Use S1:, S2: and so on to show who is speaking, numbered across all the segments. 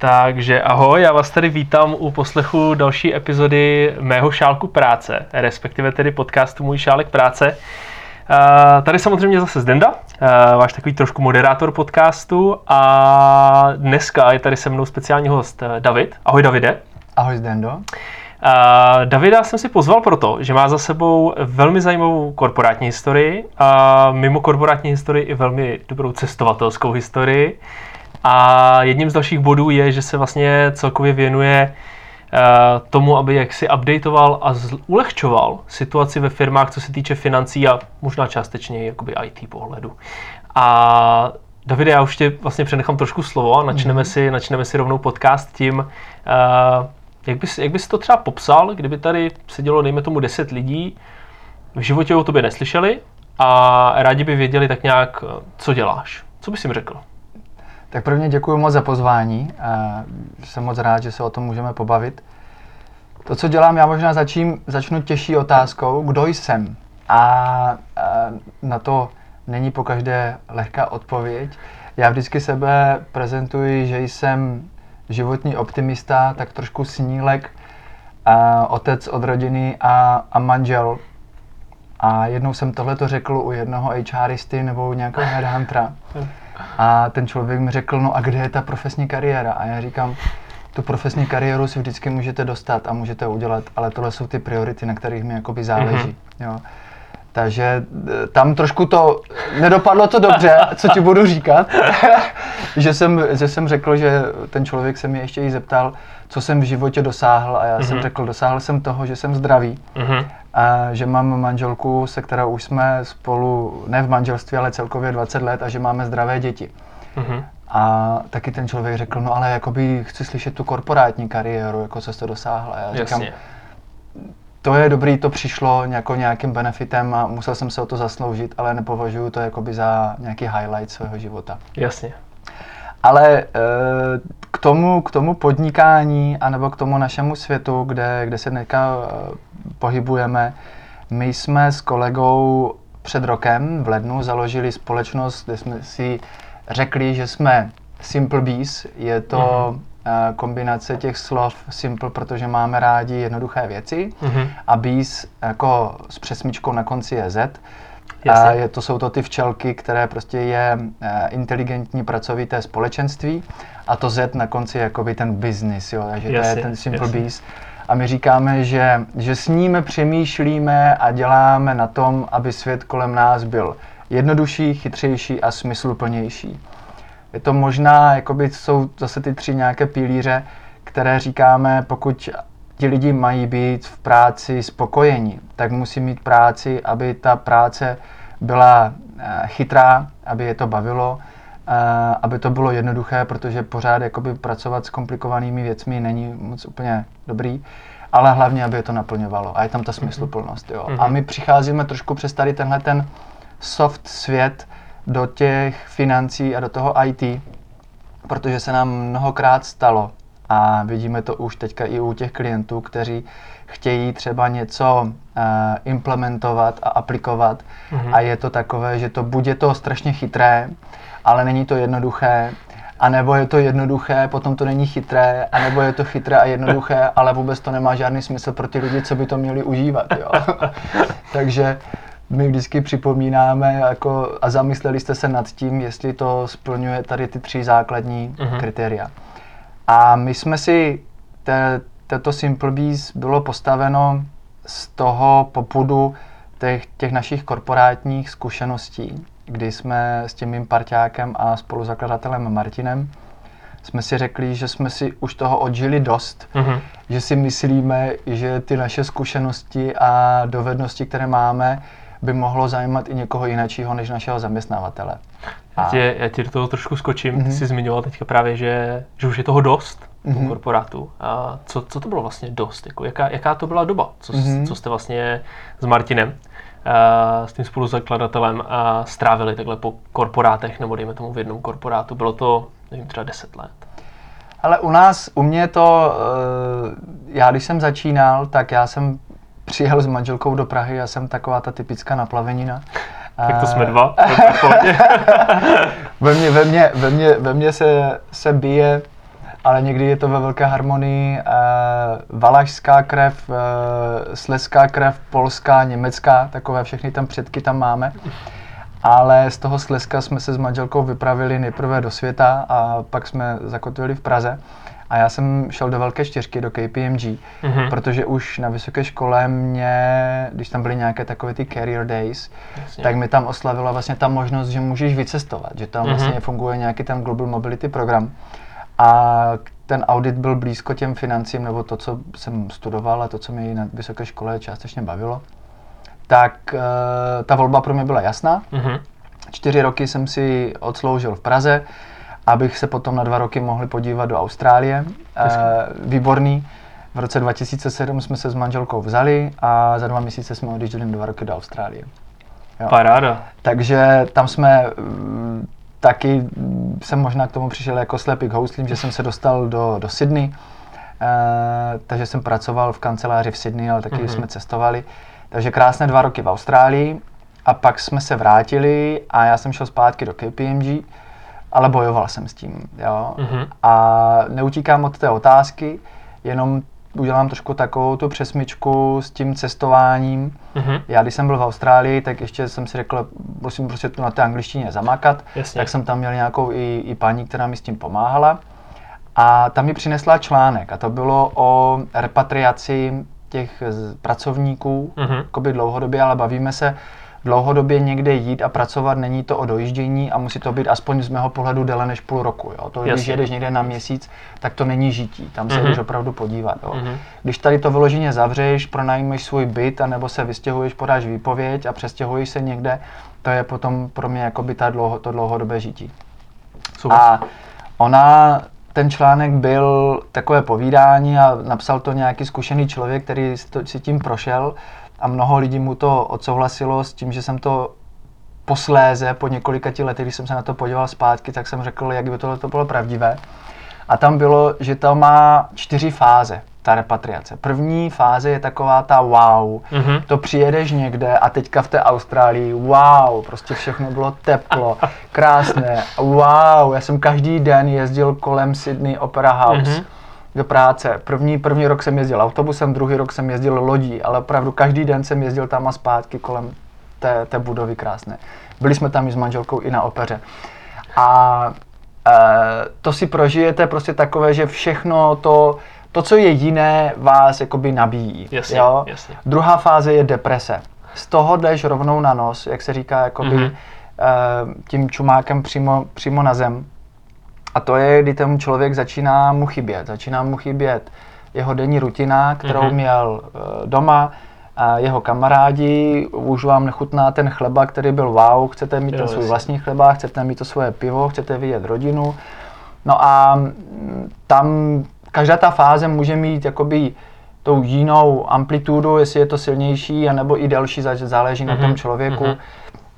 S1: Takže ahoj, já vás tady vítám u poslechu další epizody mého šálku práce, respektive tedy podcastu Můj šálek práce. Tady samozřejmě zase Zdenda, váš takový trošku moderátor podcastu a dneska je tady se mnou speciální host uh, David. Ahoj Davide.
S2: Ahoj Zdendo. Uh,
S1: Davida jsem si pozval proto, že má za sebou velmi zajímavou korporátní historii a mimo korporátní historii i velmi dobrou cestovatelskou historii. A jedním z dalších bodů je, že se vlastně celkově věnuje uh, tomu, aby jaksi updateoval a ulehčoval situaci ve firmách, co se týče financí a možná částečně jakoby IT pohledu. A Davide, já už tě vlastně přenechám trošku slovo a načneme, mm-hmm. si, načneme si rovnou podcast tím, uh, jak, bys, jak bys to třeba popsal, kdyby tady sedělo, dejme tomu, 10 lidí, v životě o tobě neslyšeli a rádi by věděli tak nějak, co děláš. Co bys jim řekl?
S2: Tak prvně děkuji moc za pozvání. A jsem moc rád, že se o tom můžeme pobavit. To, co dělám, já možná začím, začnu těžší otázkou, kdo jsem. A, a na to není po každé lehká odpověď. Já vždycky sebe prezentuji, že jsem životní optimista, tak trošku snílek, a otec od rodiny a, a manžel. A jednou jsem tohle to řekl u jednoho HRisty nebo u nějakého headhuntera. A ten člověk mi řekl, no a kde je ta profesní kariéra? A já říkám, tu profesní kariéru si vždycky můžete dostat a můžete udělat, ale tohle jsou ty priority, na kterých mi jakoby záleží. Mm-hmm. Jo. Takže e, tam trošku to nedopadlo to dobře, co ti budu říkat, že, jsem, že jsem řekl, že ten člověk se mi ještě i zeptal, co jsem v životě dosáhl a já mm-hmm. jsem mhm. řekl, dosáhl jsem toho, že jsem zdravý, mm-hmm. a že mám manželku, se kterou už jsme spolu, ne v manželství, ale celkově 20 let a že máme zdravé děti. Mm-hmm. A taky ten člověk řekl, no ale jakoby chci slyšet tu korporátní kariéru, jako co jste dosáhl. A já říkám, Jasně to je dobrý, to přišlo jako nějakým benefitem a musel jsem se o to zasloužit, ale nepovažuji to jakoby za nějaký highlight svého života.
S1: Jasně.
S2: Ale e, k tomu, k tomu podnikání anebo k tomu našemu světu, kde, kde se dneska e, pohybujeme, my jsme s kolegou před rokem v lednu založili společnost, kde jsme si řekli, že jsme Simple Bees. Je to mm-hmm kombinace těch slov simple, protože máme rádi jednoduché věci mm-hmm. a bees jako s přesmičkou na konci je z. A je, to jsou to ty včelky, které prostě je eh, inteligentní pracovité společenství a to Z na konci je jakoby ten business, jo, takže jasně, to je ten simple jasně. bees. A my říkáme, že, že s nimi přemýšlíme a děláme na tom, aby svět kolem nás byl jednodušší, chytřejší a smysluplnější je to možná, jakoby jsou zase ty tři nějaké pilíře, které říkáme, pokud ti lidi mají být v práci spokojení, tak musí mít práci, aby ta práce byla eh, chytrá, aby je to bavilo, eh, aby to bylo jednoduché, protože pořád jakoby pracovat s komplikovanými věcmi není moc úplně dobrý, ale hlavně, aby je to naplňovalo a je tam ta smysluplnost. Jo. A mhm. my přicházíme trošku přes tady tenhle ten soft svět, do těch financí a do toho IT, protože se nám mnohokrát stalo a vidíme to už teďka i u těch klientů, kteří chtějí třeba něco uh, implementovat a aplikovat mm-hmm. a je to takové, že to buď je to strašně chytré, ale není to jednoduché, a nebo je to jednoduché, potom to není chytré, a nebo je to chytré a jednoduché, ale vůbec to nemá žádný smysl pro ty lidi, co by to měli užívat. Jo. Takže my vždycky připomínáme jako, a zamysleli jste se nad tím, jestli to splňuje tady ty tři základní uh-huh. kritéria. A my jsme si, te, toto Simple Bees bylo postaveno z toho popudu těch, těch našich korporátních zkušeností, kdy jsme s tím mým parťákem a spoluzakladatelem Martinem jsme si řekli, že jsme si už toho odžili dost, uh-huh. že si myslíme, že ty naše zkušenosti a dovednosti, které máme, by mohlo zajímat i někoho jiného než našeho zaměstnavatele.
S1: A... Já, tě, já ti do toho trošku skočím. Mm-hmm. Ty mhm. jsi zmiňoval teďka právě, že, že už je toho dost mm-hmm. mhm. korporátu. A co, co to bylo vlastně dost? Jako, jaká, jaká to byla doba? Co, mm-hmm. co jste vlastně s Martinem, a, s tím spoluzakladatelem a strávili takhle po korporátech, nebo dejme tomu v jednom korporátu? Bylo to, nevím, třeba 10 let?
S2: Ale u nás, u mě to, eh, já když jsem začínal, tak já jsem přijel s manželkou do Prahy, já jsem taková ta typická naplavenina.
S1: Tak to jsme dva.
S2: ve, mně, ve, mně, ve, mně, ve mně se, se bije ale někdy je to ve velké harmonii. E, valašská krev, e, sleská krev, polská, německá, takové všechny tam předky tam máme. Ale z toho Slezska jsme se s manželkou vypravili nejprve do světa a pak jsme zakotvili v Praze. A já jsem šel do Velké čtyřky, do KPMG, mm-hmm. protože už na vysoké škole mě, když tam byly nějaké takové ty career days, Jasně. tak mi tam oslavila vlastně ta možnost, že můžeš vycestovat, že tam mm-hmm. vlastně funguje nějaký ten Global Mobility program. A ten audit byl blízko těm financím, nebo to, co jsem studoval a to, co mě na vysoké škole částečně bavilo. Tak uh, ta volba pro mě byla jasná. Mm-hmm. Čtyři roky jsem si odsloužil v Praze, abych se potom na dva roky mohli podívat do Austrálie. E, výborný. V roce 2007 jsme se s manželkou vzali a za dva měsíce jsme odjížděli dva roky do Austrálie.
S1: Jo. Paráda.
S2: Takže tam jsme mm, taky mm, jsem možná k tomu přišel jako slepý k houslím, že jsem se dostal do, do Sydney. E, takže jsem pracoval v kanceláři v Sydney, ale taky mm-hmm. jsme cestovali. Takže krásné dva roky v Austrálii a pak jsme se vrátili a já jsem šel zpátky do KPMG ale bojoval jsem s tím, jo. Mm-hmm. A neutíkám od té otázky, jenom udělám trošku takovou tu přesmičku s tím cestováním. Mm-hmm. Já když jsem byl v Austrálii, tak ještě jsem si řekl, musím prostě tu na té angličtině zamakat, Jasně. tak jsem tam měl nějakou i, i paní, která mi s tím pomáhala. A tam mi přinesla článek a to bylo o repatriaci těch pracovníků, mm-hmm. dlouhodobě, ale bavíme se dlouhodobě někde jít a pracovat, není to o dojíždění a musí to být aspoň z mého pohledu déle než půl roku. Jo. To, když jedeš někde na měsíc, tak to není žití, tam se mm-hmm. jdeš opravdu podívat. Jo. Mm-hmm. Když tady to vyloženě zavřeš, pronajmeš svůj byt, anebo se vystěhuješ, podáš výpověď a přestěhuješ se někde, to je potom pro mě jako by ta dlouho, to dlouhodobé žití. Super. A ona ten článek byl takové povídání a napsal to nějaký zkušený člověk, který si tím prošel a mnoho lidí mu to odsouhlasilo s tím, že jsem to posléze, po několika ti lety, když jsem se na to podíval zpátky, tak jsem řekl, jak by tohle to bylo pravdivé. A tam bylo, že to má čtyři fáze, ta repatriace. První fáze je taková ta wow. Mm-hmm. To přijedeš někde a teďka v té Austrálii, wow, prostě všechno bylo teplo, krásné, wow, já jsem každý den jezdil kolem Sydney Opera House. Mm-hmm do práce. První, první rok jsem jezdil autobusem, druhý rok jsem jezdil lodí, ale opravdu každý den jsem jezdil tam a zpátky kolem té, té budovy krásné. Byli jsme tam i s manželkou i na opeře. A e, to si prožijete prostě takové, že všechno to, to, co je jiné, vás jakoby nabíjí. Jasně, jo? jasně. Druhá fáze je deprese. Z toho jdeš rovnou na nos, jak se říká, jakoby mm-hmm. e, tím čumákem přímo, přímo na zem. A to je, kdy ten člověk začíná mu chybět. Začíná mu chybět jeho denní rutina, kterou mm-hmm. měl uh, doma, a jeho kamarádi, už vám nechutná ten chleba, který byl wow, chcete mít jo, ten svůj vlastní chleba, chcete mít to svoje pivo, chcete vidět rodinu. No a mm, tam každá ta fáze může mít jakoby tou jinou amplitudu, jestli je to silnější, anebo i delší, záleží mm-hmm. na tom mhm, člověku. Mm-hmm.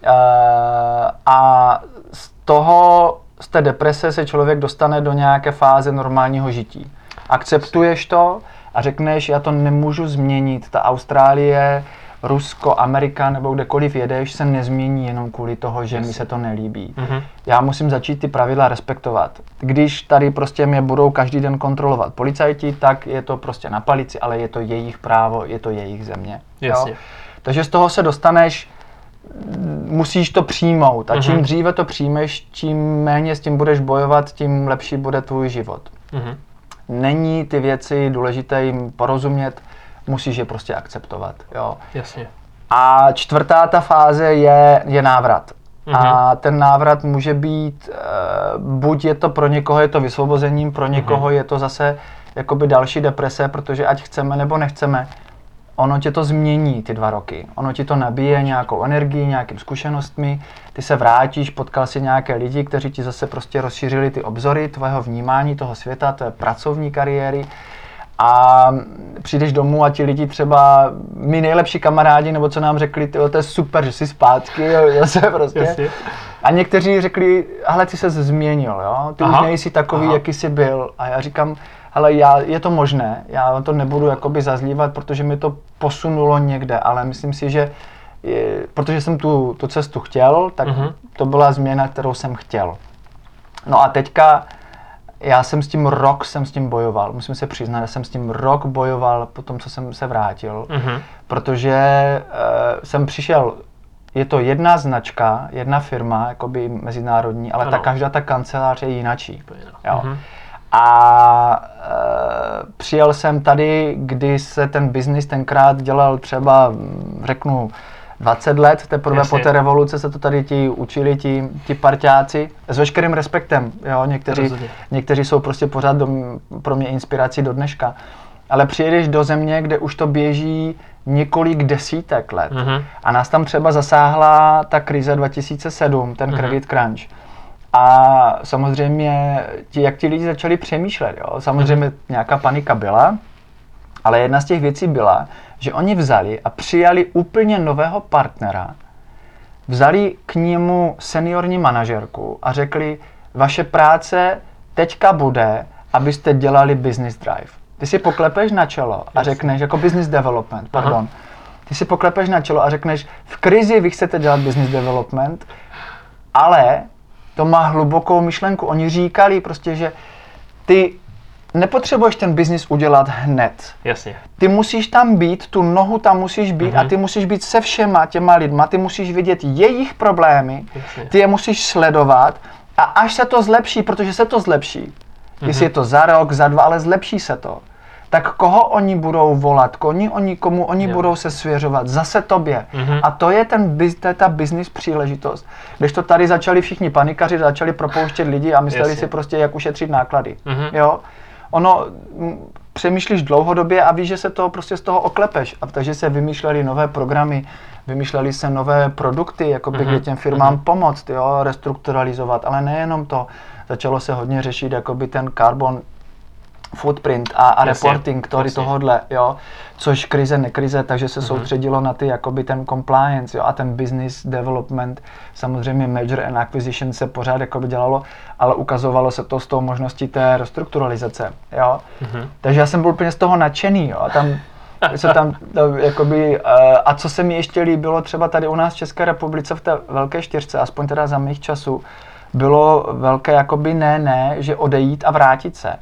S2: Uh, a z toho z té deprese se člověk dostane do nějaké fáze normálního žití. Akceptuješ to a řekneš, já to nemůžu změnit. Ta Austrálie, Rusko, Amerika nebo kdekoliv jedeš, se nezmění jenom kvůli toho, že yes. mi se to nelíbí. Mm-hmm. Já musím začít ty pravidla respektovat. Když tady prostě mě budou každý den kontrolovat policajti, tak je to prostě na palici, ale je to jejich právo, je to jejich země. Yes, Jo? Takže z toho se dostaneš musíš to přijmout. A čím mm-hmm. dříve to přijmeš, tím méně s tím budeš bojovat, tím lepší bude tvůj život. Mm-hmm. Není ty věci důležité jim porozumět, musíš je prostě akceptovat. Jo.
S1: Jasně.
S2: A čtvrtá ta fáze je, je návrat. Mm-hmm. A ten návrat může být, uh, buď je to pro někoho je to vysvobozením, pro někoho mm-hmm. je to zase jakoby další deprese, protože ať chceme nebo nechceme, ono tě to změní ty dva roky. Ono ti to nabíje nějakou energii, nějakým zkušenostmi, ty se vrátíš, potkal si nějaké lidi, kteří ti zase prostě rozšířili ty obzory tvého vnímání toho světa, je pracovní kariéry a přijdeš domů a ti lidi třeba, my nejlepší kamarádi, nebo co nám řekli, tyjo, to je super, že jsi zpátky, jo, se prostě. Jasně. A někteří řekli, hele, ty se změnil, jo, ty aha, už nejsi takový, aha. jaký jsi byl. A já říkám, ale já, je to možné, já to nebudu jakoby zazlívat, protože mi to posunulo někde, ale myslím si, že je, protože jsem tu, tu cestu chtěl, tak mm-hmm. to byla změna, kterou jsem chtěl. No a teďka já jsem s tím rok jsem s tím bojoval. Musím se přiznat, že jsem s tím rok bojoval po tom, co jsem se vrátil,
S1: Mhm.
S2: protože uh, jsem přišel, je to jedna značka, jedna firma, jakoby mezinárodní, ale
S1: Ano.
S2: ta každá ta kancelář je jinačí. Jo.
S1: Mhm.
S2: A e, přijel jsem tady, kdy se ten biznis tenkrát dělal třeba, řeknu, 20 let, teprve
S1: Jasně.
S2: po té revoluce se to tady ti učili ti, ti parťáci s veškerým respektem, jo, někteří, někteří jsou prostě pořád do, pro mě inspirací do dneška. Ale přijedeš do země, kde už to běží několik desítek let.
S1: Mhm.
S2: A nás tam třeba zasáhla ta krize 2007, ten
S1: Mhm.
S2: credit crunch. A samozřejmě, ti, jak ti lidi začali přemýšlet, jo? samozřejmě
S1: Mhm.
S2: nějaká panika byla, ale jedna z těch věcí byla, že oni vzali a přijali úplně nového partnera, vzali k němu seniorní manažerku a řekli, vaše práce teďka bude, abyste dělali business drive. Ty si poklepeš na čelo a řekneš, jako business development,
S1: Aha.
S2: pardon. Ty si poklepeš na čelo a řekneš, v krizi vy chcete dělat business development, ale to má hlubokou myšlenku. Oni říkali prostě, že ty nepotřebuješ ten biznis udělat hned.
S1: Jasně.
S2: Ty musíš tam být, tu nohu tam musíš být
S1: Mhm.
S2: a ty musíš být se všema těma lidma, ty musíš vidět jejich problémy,
S1: Jasně.
S2: ty je musíš sledovat a až se to zlepší, protože se to zlepší, jestli je to za rok, za dva, ale zlepší se to, tak koho oni budou volat, koní oni, komu oni
S1: Jo.
S2: budou se svěřovat, zase tobě.
S1: Mhm.
S2: A to je, ten, to je ta business příležitost. Když to tady začali všichni panikaři, začali propouštět lidi a mysleli
S1: Jasně.
S2: si prostě, jak ušetřit náklady.
S1: Mhm.
S2: Jo? Ono, přemýšlíš dlouhodobě a víš, že se to prostě z toho oklepeš. A takže se vymýšlely nové programy, vymýšlely se nové produkty, jakoby,
S1: Mhm,
S2: kde těm firmám pomoct, jo, restrukturalizovat, ale nejenom to. Začalo se hodně řešit jakoby ten carbon footprint a, a
S1: Jasně,
S2: reporting tady
S1: jasně.
S2: tohodle, jo, což krize, nekrize, takže se
S1: Mhm.
S2: soustředilo na ty, jakoby ten compliance, jo, a ten business development, samozřejmě merger and acquisition se pořád jakoby dělalo, ale ukazovalo se to s tou možností té restrukturalizace, jo.
S1: Mhm.
S2: Takže já jsem byl úplně z toho nadšený, jo, a tam se tam, to, jakoby, eh, a co se mi ještě líbilo třeba tady u nás v České republice v té velké čtyřce, aspoň teda za mých časů, bylo velké jakoby ne, ne, že odejít a vrátit se.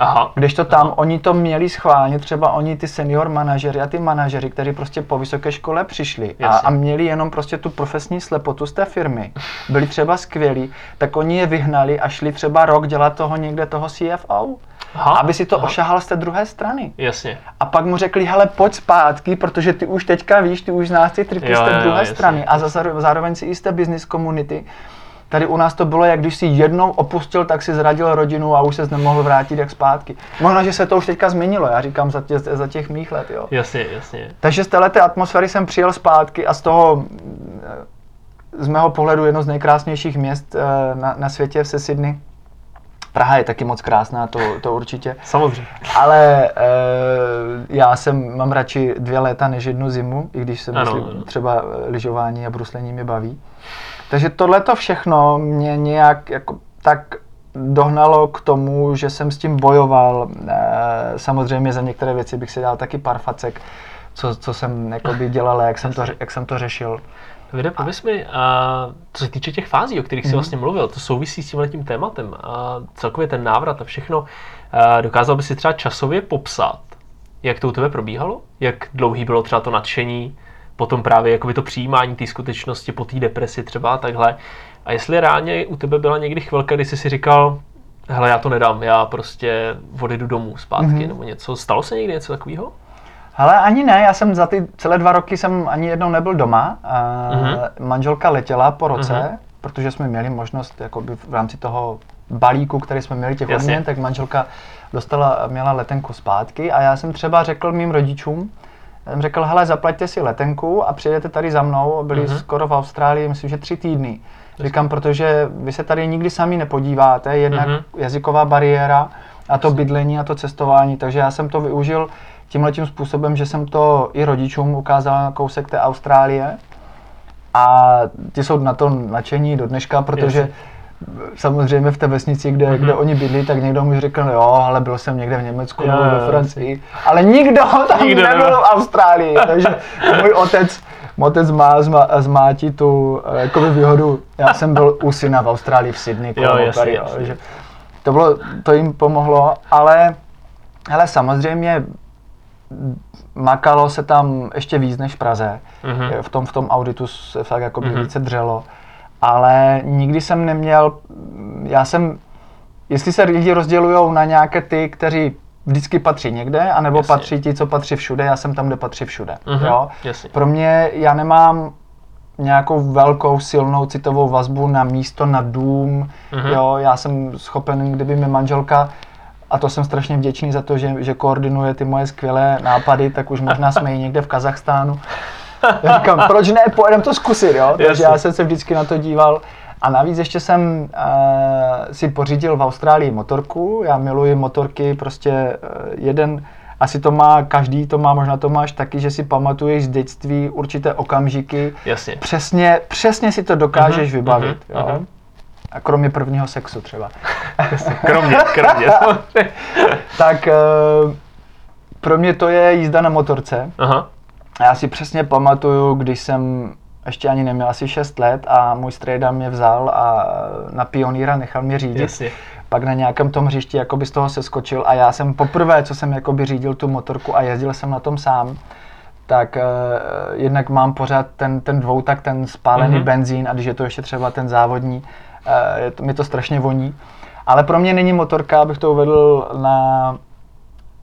S1: Aha.
S2: Když to tam, oni to měli schválně, třeba oni ty senior manažery a ty manažery, kteří prostě po vysoké škole přišli a,
S1: Jasně.
S2: a měli jenom prostě tu profesní slepotu z té firmy, byli třeba skvělí, tak oni je vyhnali a šli třeba rok dělat toho někde toho CFO,
S1: Aha.
S2: aby si to
S1: Aha.
S2: ošahal z té druhé strany.
S1: Jasně.
S2: A pak mu řekli, hele, pojď zpátky, protože ty už teďka víš, ty už znáš ty triky
S1: Jo,
S2: z té
S1: jo, jo,
S2: druhé
S1: jasně.
S2: strany a zase, zároveň si i z té business community. Tady u nás to bylo, jak když si jednou opustil, tak si zradil rodinu a už se nemohl vrátit jak zpátky. Možná, že se to už teďka změnilo, já říkám za, tě, za těch mých let, jo.
S1: Jasně, jasně.
S2: Takže z této atmosféry jsem přijel zpátky a z toho, eh, z mého pohledu, jedno z nejkrásnějších měst eh, na, na světě se Sydney. Praha je taky moc krásná, to, to určitě.
S1: Samozřejmě.
S2: Ale e, já jsem, mám radši dvě léta než jednu zimu, i když se myslím, třeba lyžování a bruslení mě baví. Takže tohle to všechno mě nějak jako tak dohnalo k tomu, že jsem s tím bojoval. E, samozřejmě za některé věci bych si dal taky pár facek, co, co jsem jakoby dělal jak jsem to, jak jsem to řešil.
S1: Davide, pověz mi, a co se týče těch fází, o kterých jsi vlastně mluvil, to souvisí s tímhle tím tématem a celkově ten návrat a všechno, a dokázal by si třeba časově popsat, jak to u tebe probíhalo? Jak dlouhý bylo třeba to nadšení, potom právě jakoby to přijímání té skutečnosti po té depresi třeba a takhle. A jestli reálně u tebe byla někdy chvilka, kdy jsi si říkal, hele, já to nedám, já prostě odjedu domů zpátky
S2: Mhm.
S1: nebo něco. Stalo se někdy něco takového?
S2: Ale ani ne, já jsem za ty celé dva roky jsem ani jednou nebyl doma.
S1: Mhm.
S2: Manželka letěla po roce,
S1: Mhm.
S2: protože jsme měli možnost jakoby v rámci toho balíku, který jsme měli těch odměn, tak manželka dostala, měla letenku zpátky a já jsem třeba řekl mým rodičům, jsem řekl, hele, zaplaťte si letenku a přijedete tady za mnou, byli
S1: Mhm.
S2: skoro v Austrálii, myslím, že tři týdny. Říkám, protože vy se tady nikdy sami nepodíváte, jednak
S1: Mhm.
S2: jazyková bariéra a to bydlení a to cestování, takže já jsem to využil tímhle tím způsobem, že jsem to i rodičům ukázal na kousek té Austrálie a ti jsou na to nadšení do dneška, protože
S1: Jasně.
S2: Samozřejmě v té vesnici, kde,
S1: Mhm.
S2: kde oni bydlí, tak někdo mu řekl, no jo, ale byl jsem někde v Německu
S1: Jo,
S2: nebo ve. Francii, ale nikdo tam
S1: Nikdo
S2: nebyl
S1: nebyl.
S2: v Austrálii, takže můj otec, můj otec má z, má, z Máti tu eh, jakoby výhodu, já jsem byl u syna v Austrálii v Sydney,
S1: Jo, jasně,
S2: tady, jo,
S1: jasně.
S2: že to bylo, to jim pomohlo, ale hele, samozřejmě makalo se tam ještě víc než v Praze.
S1: Mhm.
S2: V tom, v tom auditu se fakt jako
S1: Mhm.
S2: více dřelo. Ale nikdy jsem neměl, já jsem, jestli se lidi rozdělují na nějaké ty, kteří vždycky patří někde, anebo
S1: Jasně.
S2: patří ti, co patří všude, já jsem tam, kde patří všude.
S1: Mhm,
S2: Jo?
S1: jasně.
S2: Pro mě, já nemám nějakou velkou silnou citovou vazbu na místo, na dům.
S1: Mhm.
S2: Jo, já jsem schopen, kdyby mi manželka, a to jsem strašně vděčný za to, že, že koordinuje ty moje skvělé nápady, tak už možná jsme i někde v Kazachstánu. Já říkám, proč ne, pojedeme to zkusit, jo? Takže
S1: Jasně.
S2: já jsem se vždycky na to díval. A navíc ještě jsem uh, si pořídil v Austrálii motorku. Já miluji motorky, prostě uh, jeden, asi to má, každý to má, možná to máš taky, že si pamatuješ z dětství určité okamžiky.
S1: Jasně.
S2: Přesně, přesně si to dokážeš
S1: Mhm,
S2: vybavit,
S1: mhm,
S2: jo?
S1: mhm.
S2: A kromě prvního sexu třeba.
S1: Kromě, kromě.
S2: tak eh, pro mě to je jízda na motorce.
S1: Aha.
S2: Já si přesně pamatuju, když jsem ještě ani neměl asi 6 let a můj strejda mě vzal a na pionýra nechal mě řídit.
S1: Jasně.
S2: Pak na nějakém tom hřišti jakoby z toho se skočil a já jsem poprvé, co jsem jakoby řídil tu motorku a jezdil jsem na tom sám, tak uh, jednak mám pořád ten, ten dvoutak, ten spálený
S1: Mhm.
S2: mm-hmm. benzín a když je to ještě třeba ten závodní, uh, je to, mi to strašně voní. Ale pro mě není motorka, abych to uvedl na,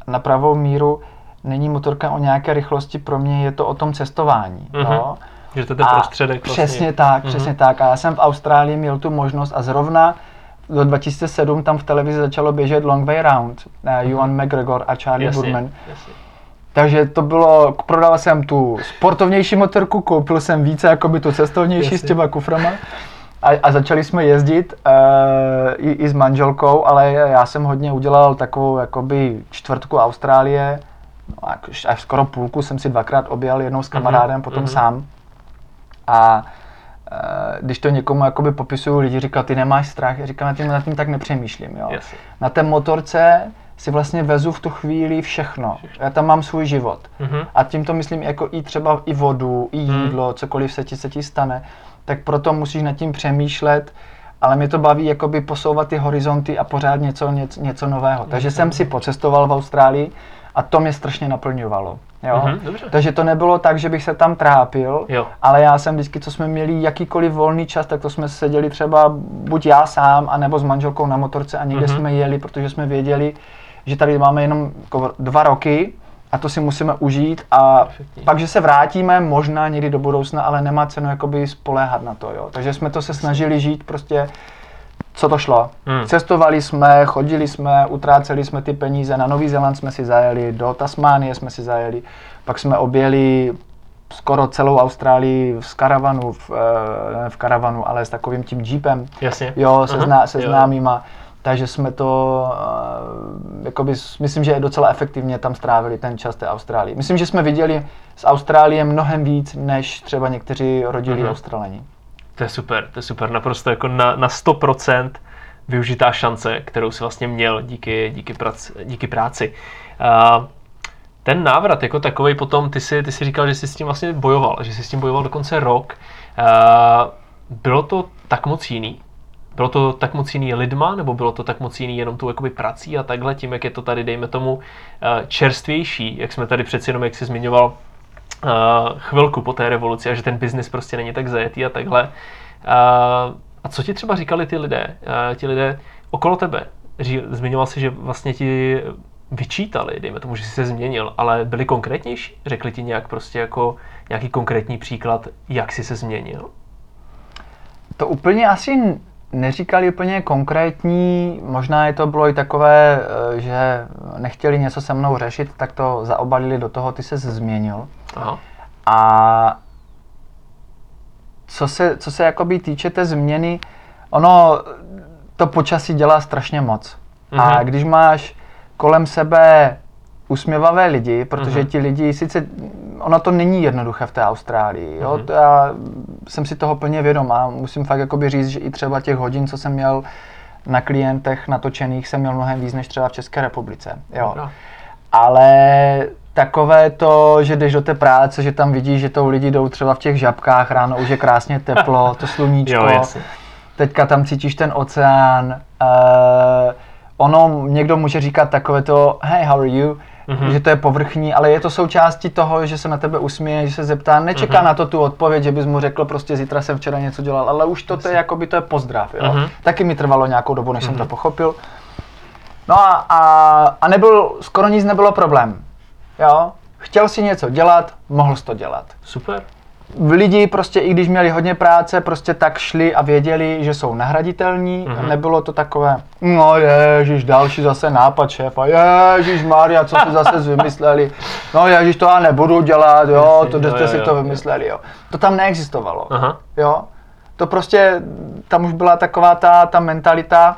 S2: na pravou míru, není motorka o nějaké rychlosti, pro mě je to o tom cestování.
S1: Mhm.
S2: Jo?
S1: Že to je prostředek vlastně.
S2: Přesně tak,
S1: Mhm.
S2: přesně tak. A já jsem v Austrálii měl tu možnost a zrovna do 2007 tam v televizi začalo běžet Long Way Round. Uh, Ewan McGregor a Charlie
S1: Jasně,
S2: Burman.
S1: jasně.
S2: Takže to bylo, prodal jsem tu sportovnější motorku, koupil jsem více jakoby tu cestovnější
S1: Jasně.
S2: s těma kuframa. A, a začali jsme jezdit uh, i, i s manželkou, ale já jsem hodně udělal takovou jakoby čtvrtku Austrálie, no, až, až skoro půlku jsem si dvakrát objel, jednou s kamarádem, potom
S1: mhm.
S2: sám. A eh, když to někomu jakoby popisuju, lidi říkají, ty nemáš strach, já říkám, nad tím, nad tím tak nepřemýšlím. Jo.
S1: Jasně.
S2: Na té motorce si vlastně vezu v tu chvíli všechno. Já tam mám svůj život.
S1: Mhm.
S2: A tím to myslím jako i třeba i vodu, i
S1: Hmm.
S2: jídlo, cokoliv se ti, se ti stane. Tak proto musíš nad tím přemýšlet, ale mě to baví jakoby posouvat ty horizonty a pořád něco, něco, něco nového. Takže jsem si pocestoval v Austrálii a to mě strašně naplňovalo. Jo?
S1: Mhm, dobře.
S2: Takže to nebylo tak, že bych se tam trápil,
S1: Jo.
S2: ale já jsem vždycky, co jsme měli jakýkoliv volný čas, tak to jsme seděli třeba buď já sám, anebo s manželkou na motorce a někde
S1: Mhm.
S2: jsme jeli, protože jsme věděli, že tady máme jenom jako dva roky a to si musíme užít a
S1: Perfektní.
S2: pak, že se vrátíme možná někdy do budoucna, ale nemá cenu jakoby spoléhat na to, jo. Takže jsme to se snažili žít prostě co to šlo.
S1: Hmm.
S2: Cestovali jsme, chodili jsme, utráceli jsme ty peníze, na Nový Zéland jsme si zajeli, do Tasmánie jsme si zajeli, pak jsme objeli skoro celou Austrálii z karavanu, v, eh, ne v karavanu, ale s takovým tím jeepem,
S1: Jasně.
S2: jo, se,
S1: Aha,
S2: zná, se
S1: jo.
S2: známýma. Takže jsme to, uh, jakoby, myslím, že docela efektivně tam strávili ten čas té Austrálii. Myslím, že jsme viděli z Austrálie mnohem víc, než třeba někteří rodilí
S1: Mhm.
S2: Australani.
S1: To je super, to je super, naprosto jako na, na 100% využitá šance, kterou si vlastně měl díky, díky, prac, díky práci. Uh, ten návrat jako takový potom, ty si, ty si říkal, že jsi s tím vlastně bojoval, že jsi s tím bojoval dokonce rok. Uh, bylo to tak moc jiný? Bylo to tak moc jiný lidma, nebo bylo to tak moc jiný jenom tou jakoby prací a takhle, tím, jak je to tady, dejme tomu, eh, čerstvější, jak jsme tady přeci jenom, jak jsi zmiňoval, chvilku po té revoluci a že ten biznis prostě není tak zajetý a takhle. A co ti třeba říkali ty lidé, ti lidé okolo tebe? Zmiňoval si, že vlastně ti vyčítali, dejme tomu, že jsi se změnil, ale byli konkrétnější? Řekli ti nějak prostě jako nějaký konkrétní příklad, jak jsi se změnil?
S2: To úplně asi neříkali úplně konkrétní, možná je to bylo i takové, eh, že nechtěli něco se mnou řešit, tak to zaobalili do toho, ty se změnil.
S1: Aha.
S2: A co se, co se jakoby týče té změny, ono to počasí dělá strašně moc. A
S1: Mhm.
S2: když máš kolem sebe usměvavé lidi, protože
S1: Mhm.
S2: ti lidi sice, ono to není jednoduché v té Austrálii, jo,
S1: Mhm.
S2: to já jsem si toho plně vědom a musím fakt jakoby říct, že i třeba těch hodin, co jsem měl na klientech natočených, jsem měl mnohem víc než třeba v České republice, jo.
S1: Dobrá.
S2: Ale takové to, že jdeš do té práce, že tam vidíš, že to lidi jdou třeba v těch žabkách, ráno už je krásně teplo, to sluníčko,
S1: Jo, jasně.
S2: teďka tam cítíš ten oceán, uh, ono někdo může říkat takové to, hey, how are you,
S1: Mhm.
S2: že to je povrchní, ale je to součástí toho, že se na tebe usměje, že se zeptá, nečeká
S1: Mhm.
S2: na to tu odpověď, že bys mu řekl prostě zítra jsem včera něco dělal, ale už to, to je jako by to je pozdrav, jo.
S1: Mhm.
S2: Taky mi trvalo nějakou dobu, než jsem to pochopil. No a, a, a nebyl, skoro nic nebylo problém, jo. Chtěl si něco dělat, mohl jsi to dělat
S1: Super.
S2: lidi prostě, i když měli hodně práce, prostě tak šli a věděli, že jsou nahraditelní.
S1: Mhm.
S2: Nebylo to takové, no ježiš, další zase nápad šéfa, ježiš Maria, co si zase vymysleli, no ježiš, to já nebudu dělat, jo, to
S1: jo,
S2: jste si to vymysleli, jo. To tam neexistovalo,
S1: Aha.
S2: jo. To prostě, tam už byla taková ta, ta mentalita,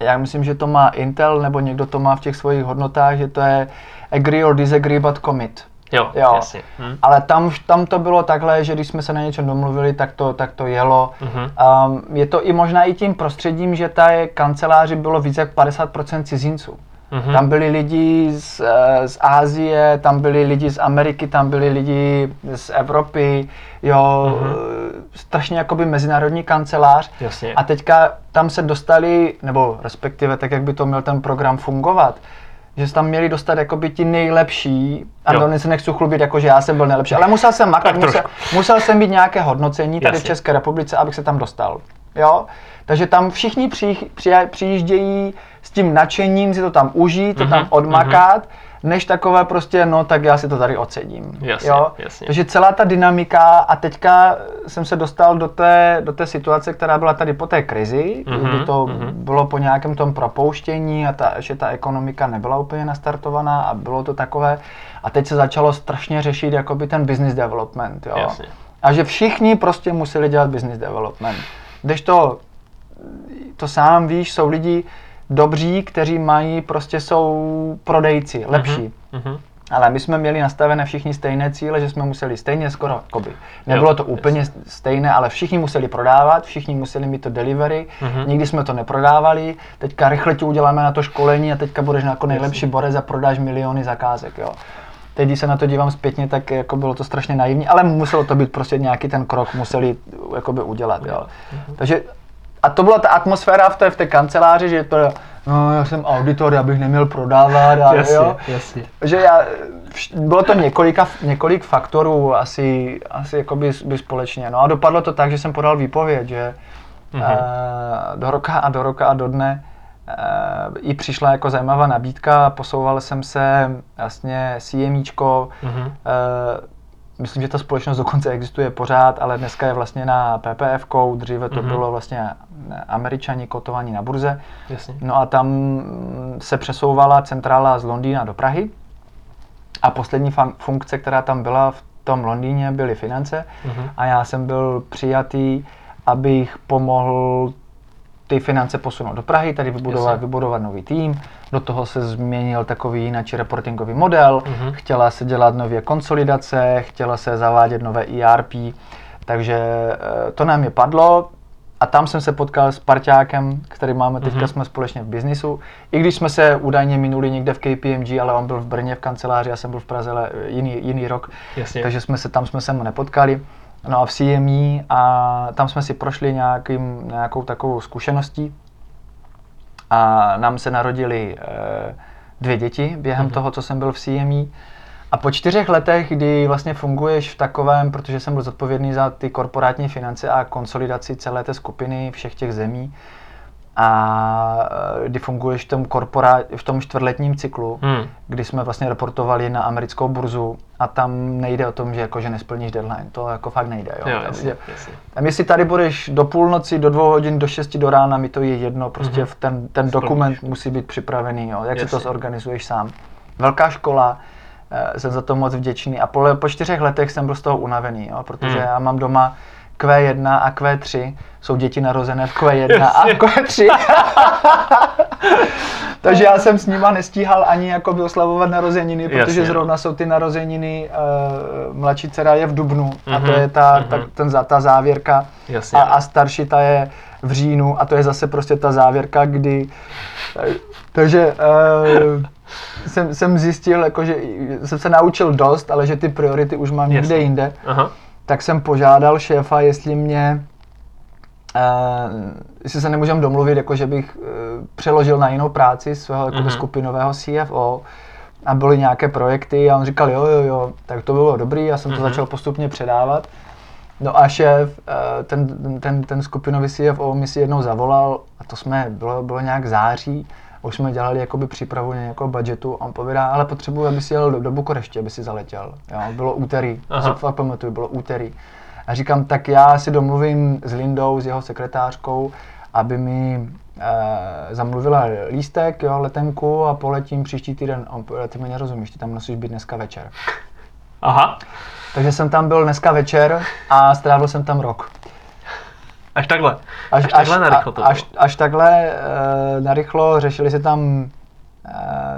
S2: já myslím, že to má Intel, nebo někdo to má v těch svých hodnotách, že to je agree or disagree, but commit.
S1: Jo,
S2: Jo.
S1: jasně. Hm.
S2: Ale tam, tam to bylo takhle, že když jsme se na něčem domluvili, tak to, tak to jelo.
S1: Mhm.
S2: Um, je to i možná i tím prostředím, že ta kanceláři bylo více jak 50% cizinců.
S1: Mhm.
S2: Tam byli lidi z, eh, z Ázie, tam byli lidi z Ameriky, tam byli lidi z Evropy, jo,
S1: Mhm.
S2: eh, strašně jakoby mezinárodní kancelář.
S1: Jasně.
S2: A teďka tam se dostali, nebo respektive tak, jak by to měl ten program fungovat, že se tam měli dostat jakoby ti nejlepší, a
S1: Jo.
S2: to se nechci chlubit, jako že já jsem byl nejlepší, ale musel jsem makat, musel, musel jsem mít nějaké hodnocení tady v
S1: Jasně.
S2: České republice, abych se tam dostal. Jo? Takže tam všichni přijíždějí s tím nadšením si to tam užít, to
S1: Mhm,
S2: tam odmakat, než takové prostě, no tak já si to tady odsedím.
S1: Jasně,
S2: jo?
S1: jasně.
S2: Takže celá ta dynamika a teďka jsem se dostal do té, do té situace, která byla tady po té krizi,
S1: Mhm,
S2: kdy to
S1: mhm.
S2: bylo po nějakém tom propouštění a ta, že ta ekonomika nebyla úplně nastartovaná a bylo to takové. A teď se začalo strašně řešit jakoby ten business development. Jo?
S1: Jasně.
S2: A že všichni prostě museli dělat business development. Když to, to sám víš, jsou lidi dobří, kteří mají, prostě jsou prodejci, lepší.
S1: Mhm.
S2: Ale my jsme měli nastavené všichni stejné cíle, že jsme museli stejně skoro, jakoby, nebylo to úplně stejné, ale všichni museli prodávat, všichni museli mít to delivery,
S1: Mhm.
S2: nikdy jsme to neprodávali, teďka rychle ti uděláme na to školení a teďka budeš jako nejlepší borec a prodáš miliony zakázek, jo. Teď, když se na to dívám zpětně, tak jako bylo to strašně naivní, ale muselo to být prostě nějaký ten krok, museli jakoby udělat, jo. Takže a to byla ta atmosféra v té, v té kanceláři, že to, no já jsem auditor, já bych neměl prodávat a
S1: Jasně,
S2: jo.
S1: jasně.
S2: Že já, bylo to několika, několik faktorů asi, asi jakoby by společně. No a dopadlo to tak, že jsem podal výpověď, že
S1: Mhm.
S2: eh, do roka a do roka a do dne eh, i přišla jako zajímavá nabídka, posouval jsem se vlastně CMIčko,
S1: Mhm.
S2: eh, myslím, že ta společnost dokonce existuje pořád, ale dneska je vlastně na PPF, dříve to
S1: Mhm.
S2: bylo vlastně američani kotovaní na burze.
S1: Jasně.
S2: No a tam se přesouvala centrála z Londýna do Prahy a poslední fun- funkce, která tam byla v tom Londýně, byly finance
S1: Mhm.
S2: a já jsem byl přijatý, abych pomohl ty finance posunout do Prahy, tady vybudovat,
S1: Jasně.
S2: vybudovat nový tým. Do toho se změnil takový jináčí reportingový model,
S1: Mhm.
S2: chtěla se dělat nově konsolidace, chtěla se zavádět nové ERP, takže eh, to nám je padlo. A tam jsem se potkal s parťákem, který máme teďka,
S1: Mhm.
S2: jsme společně v biznisu. I když jsme se údajně minuli někde v KPMG, ale on byl v Brně v kanceláři, já jsem byl v Praze ale jiný, jiný rok,
S1: Jasně.
S2: takže jsme se tam jsme se mu nepotkali. No a v CME a tam jsme si prošli nějakým, nějakou takovou zkušeností a nám se narodili eh, dvě děti během
S1: Mhm.
S2: toho, co jsem byl v CME. A po čtyřech letech, kdy vlastně funguješ v takovém, protože jsem byl zodpovědný za ty korporátní finance a konsolidaci celé té skupiny všech těch zemí, a eh, kdy funguješ v tom, korporá- v tom čtvrtletním cyklu,
S1: Hmm.
S2: kdy jsme vlastně reportovali na americkou burzu a tam nejde o tom, že, jako, že nesplníš deadline, to jako fakt nejde. Jo?
S1: Jo,
S2: Tam,
S1: jasně, jasně.
S2: tam jestli tady budeš do půlnoci, do dvou hodin, do šesti do rána, mi to je jedno, prostě v ten, ten
S1: Splníš.
S2: dokument musí být připravený, jo? jak si to
S1: Jasně.
S2: zorganizuješ sám. Velká škola, eh, jsem za to moc vděčný a po, po čtyřech letech jsem byl z toho unavený, jo? protože
S1: Mhm.
S2: já mám doma Q1 a Q3, jsou děti narozené v Q1 a v
S1: Jasně.
S2: Q3. Takže já jsem s nima nestíhal ani jakoby oslavovat narozeniny, protože
S1: Jasně,
S2: zrovna jsou ty narozeniny, uh, mladší dcera je v Dubnu a to
S1: Mhm,
S2: je ta,
S1: mhm.
S2: ta, ten, ta závěrka
S1: Jasně.
S2: a, a starší ta je v říjnu a to je zase prostě ta závěrka, kdy... eh, Takže uh, jsem, jsem zjistil, jako, že jsem se naučil dost, ale že ty priority už mám někde jinde
S1: Aha.
S2: Tak jsem požádal šéfa, jestli mě Uh, jestli se nemůžeme domluvit, jako že bych uh, přeložil na jinou práci svého jako
S1: Mhm.
S2: skupinového CFO a byly nějaké projekty a on říkal jo, jo, jo, tak to bylo dobrý, já jsem to
S1: Mhm.
S2: začal postupně předávat. No a šéf, uh, ten, ten, ten skupinový CFO mi si jednou zavolal a to jsme, bylo, bylo nějak září, už jsme dělali jakoby přípravu nějakého budgetu a on povídá, ale potřebuji, aby si jel do, do Bukurešti, aby si zaletěl. Jo, bylo úterý,
S1: Aha.
S2: Si fakt pamatuju, bylo úterý. A říkám, tak já si domluvím s Lindou, s jeho sekretářkou, aby mi e, zamluvila lístek, jo, letenku a poletím příští týden. On ty mi nerozumíš, ty tam musíš být dneska večer.
S1: Aha,
S2: Takže jsem tam byl dneska večer a strávil jsem tam rok.
S1: Až takhle. Až, až takhle narychlo to
S2: a, až,
S1: bylo.
S2: až takhle e, narychlo řešili se tam e,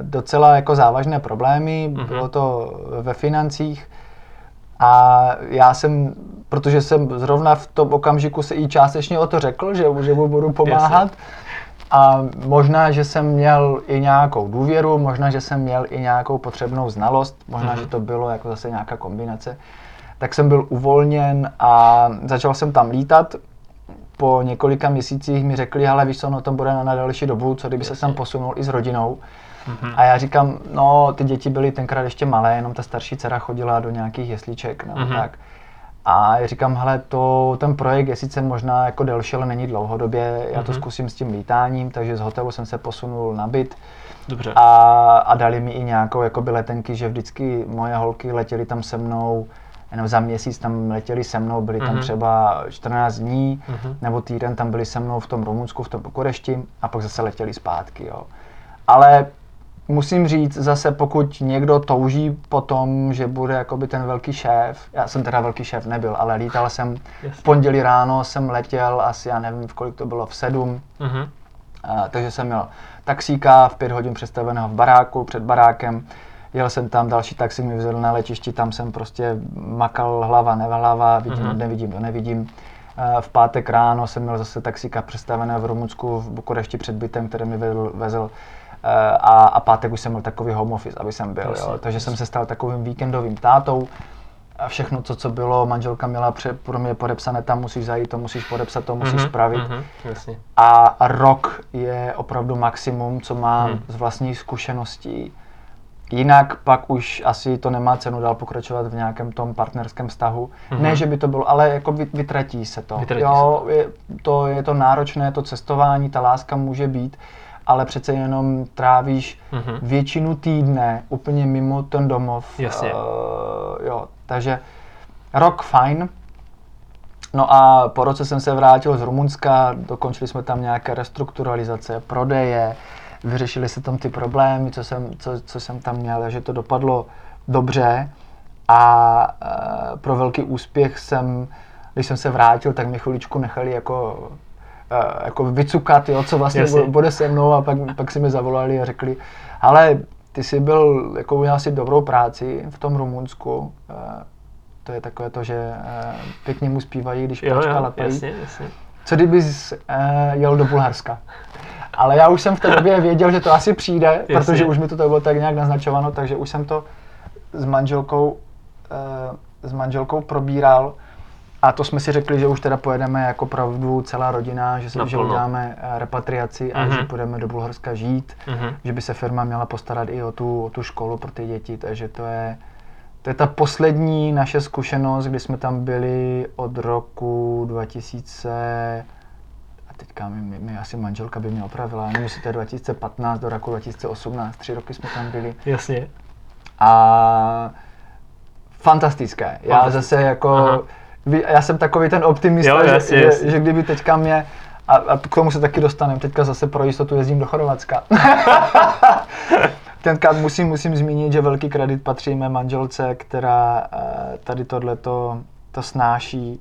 S2: docela jako závažné problémy,
S1: Mhm.
S2: mm-hmm. bylo to ve financích a já jsem, protože jsem zrovna v tom okamžiku se i částečně o to řekl, že, že mu budu pomáhat, a možná, že jsem měl i nějakou důvěru, možná, že jsem měl i nějakou potřebnou znalost, možná,
S1: Mhm.
S2: že to bylo jako zase nějaká kombinace, tak jsem byl uvolněn a začal jsem tam lítat. Po několika měsících mi řekli, ale víš co, no to bude na, na další dobu, co kdyby se tam posunul i s rodinou.
S1: Mhm.
S2: A já říkám, no ty děti byly tenkrát ještě malé, jenom ta starší dcera chodila do nějakých jesliček, nebo
S1: Mhm.
S2: tak. A já říkám, hele, to, ten projekt je sice možná jako delší, ale není dlouhodobě, já to
S1: Mhm.
S2: zkusím s tím lítáním, takže z hotelu jsem se posunul na byt
S1: Dobře.
S2: a, a dali mi i nějakou jakoby letenky, že vždycky moje holky letěly tam se mnou, jenom za měsíc tam letěli se mnou, byli tam
S1: Mhm.
S2: třeba 14 dní,
S1: Mhm.
S2: nebo týden tam byli se mnou v tom Rumunsku, v tom Bukurešti a pak zase letěli zpátky. Jo. Ale musím říct zase, pokud někdo touží po tom, že bude jakoby ten velký šéf, já jsem teda velký šéf nebyl, ale lítal jsem, v pondělí ráno jsem letěl asi, já nevím, v kolik to bylo, v sedm,
S1: Mhm.
S2: a, takže jsem měl taxíka v pět hodin přestaveného v baráku, před barákem. Jel jsem tam, další taxi mi vzal na letišti, tam jsem prostě makal hlava, nehlava, vidím,
S1: Mhm.
S2: nevidím, to nevidím. A V pátek ráno jsem měl zase taxíka přestaveného v Rumunsku, v Bukurešti před bytem, který mi vedl, vezl. E, A, a pátek už jsem měl takový home office, aby jsem byl.
S1: Jasně,
S2: Jo. Takže jsem se stal takovým víkendovým tátou. A všechno, co, co bylo, manželka měla pře, pro mě podepsané, tam musíš zajít, to musíš podepsat, to musíš
S1: Mhm,
S2: spravit.
S1: mhm, Jasně.
S2: A rok je opravdu maximum, co mám
S1: Hmm.
S2: z vlastních zkušeností. Jinak pak už asi to nemá cenu dál pokračovat v nějakém tom partnerském vztahu.
S1: Mhm.
S2: Ne, že by to bylo, ale jako vy- vytratí se to.
S1: Vytratí
S2: jo, Je, to. Je to náročné, to cestování, ta láska může být, ale přece jenom trávíš
S1: Mhm.
S2: většinu týdne úplně mimo ten domov.
S1: Jasně.
S2: Uh, jo, takže rok fajn. No a po roce jsem se vrátil z Rumunska, dokončili jsme tam nějaké restrukturalizace, prodeje, vyřešili se tam ty problémy, co jsem, co, co jsem tam měl, že to dopadlo dobře a e, pro velký úspěch jsem, když jsem se vrátil, tak mě chviličku nechali jako, e, jako vycukat, jo, co vlastně
S1: Jasně.
S2: bu- bude se mnou a pak, pak si mi zavolali a řekli, ale ty jsi byl, jako udělal si dobrou práci v tom Rumunsku, e, to je takové to, že e, pěkně mu zpívají, když
S1: Jo, jasně, jasně.
S2: Co kdybys e, jel do Bulharska? Ale já už jsem v té době věděl, že to asi přijde,
S1: Jasně.
S2: protože už mi to bylo tak nějak naznačováno, takže už jsem to s manželkou, e, s manželkou probíral. A to jsme si řekli, že už teda pojedeme jako pravdu celá rodina, že, se, že uděláme eh, repatriaci a
S1: Mhm.
S2: že půjdeme do Bulharska žít,
S1: Mhm.
S2: že by se firma měla postarat i o tu, o tu školu pro ty děti, takže to je, to je ta poslední naše zkušenost, kdy jsme tam byli od roku 2000, a teďka mi, mi, mi asi manželka by mě opravila, nevím, jestli to je 2015 do roku 2018, tři roky jsme tam byli.
S1: Jasně.
S2: A fantastické. Já
S1: Fantastické.
S2: zase jako,
S1: Aha.
S2: já jsem takový ten optimista,
S1: Jo,
S2: že,
S1: jasně,
S2: že,
S1: jasně.
S2: že kdyby teďka mě, a, a k tomu se taky dostaneme, teďka zase pro jistotu jezdím do Chorvatska. Tenkrát musím, musím zmínit, že velký kredit patří mé manželce, která eh, tady tohleto to snáší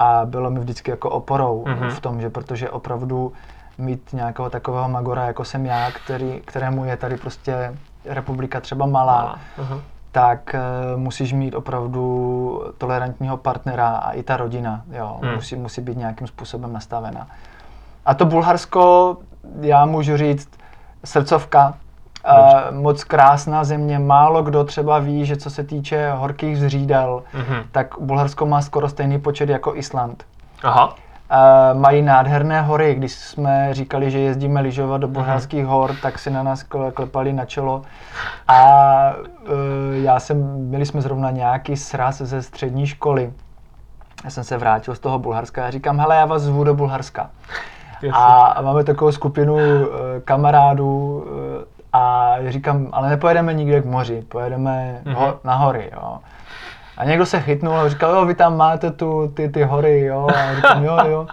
S2: a bylo mi vždycky jako oporou
S1: Mhm.
S2: v tom, že protože opravdu mít nějakého takového magora, jako jsem já, který, kterému je tady prostě republika třeba malá,
S1: Aha.
S2: tak eh, musíš mít opravdu tolerantního partnera a i ta rodina, jo,
S1: Hmm.
S2: musí, musí být nějakým způsobem nastavena. A to Bulharsko, já můžu říct, srdcovka, eh, moc krásná země, málo kdo třeba ví, že co se týče horkých zřídel,
S1: Mhm.
S2: tak Bulharsko má skoro stejný počet jako Island.
S1: Aha.
S2: Uh, mají nádherné hory. Když jsme říkali, že jezdíme lyžovat do bulharských hor, tak si na nás kle- klepali na čelo. A uh, já jsem, měli jsme zrovna nějaký sraz ze střední školy. Já jsem se vrátil z toho Bulharska a říkám, hele, já vás zvu do Bulharska.
S1: Jasně.
S2: A máme takovou skupinu uh, kamarádů uh, a říkám, ale nepojedeme nikde k moři, pojedeme
S1: Mhm.
S2: ho- na hory, jo. A někdo se chytnul a říkal, jo, vy tam máte tu, ty, ty hory, jo. A říkám, jo, jo.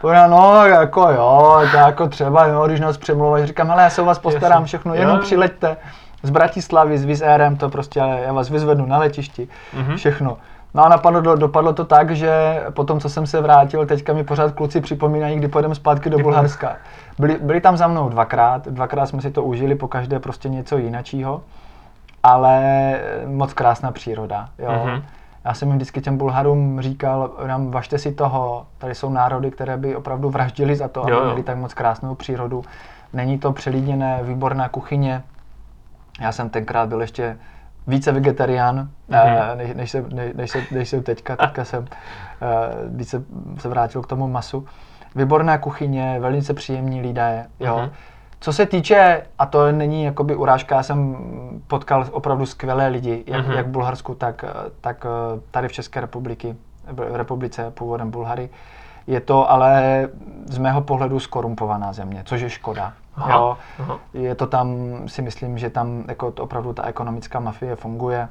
S2: Povedal, no, tak jako jo, to jako třeba, jo, když nás přemlouvají, říkám, hele, já se o vás postarám
S1: Jasně.
S2: všechno, jenom
S1: jo.
S2: přileďte z Bratislavy, s Wizz Airem, to prostě, já vás vyzvednu na letišti,
S1: Mhm.
S2: všechno. No a napadlo, do, dopadlo to tak, že potom, co jsem se vrátil, teďka mi pořád kluci připomínají, kdy pojedeme zpátky do Bulharska. Byli, byli tam za mnou dvakrát, dvakrát jsme si to užili, po každé prostě něco jinačího, ale moc krásná příroda, jo.
S1: Mhm.
S2: Já jsem jim vždycky těm Bulharům říkal, nám važte si toho, tady jsou národy, které by opravdu vraždili za to, aby měli tak moc krásnou přírodu. Není to přelídněné, výborná kuchyně. Já jsem tenkrát byl ještě více vegetarián,
S1: Mhm.
S2: eh, než, než, jsem, než, než, jsem, než jsem teďka. Teďka jsem eh, více se vrátil k tomu masu. Výborná kuchyně, velice příjemní lidé. Jo.
S1: Mhm.
S2: Co se týče, a to není jakoby urážka, já jsem potkal opravdu skvělé lidi, jak,
S1: Mhm.
S2: jak v Bulharsku, tak, tak eh, tady v České republiky, v republice původem Bulhary. Je to ale z mého pohledu skorumpovaná země, což je škoda.
S1: Aha,
S2: Jo.
S1: aha.
S2: Je to tam, si myslím, že tam jako to opravdu ta ekonomická mafie funguje.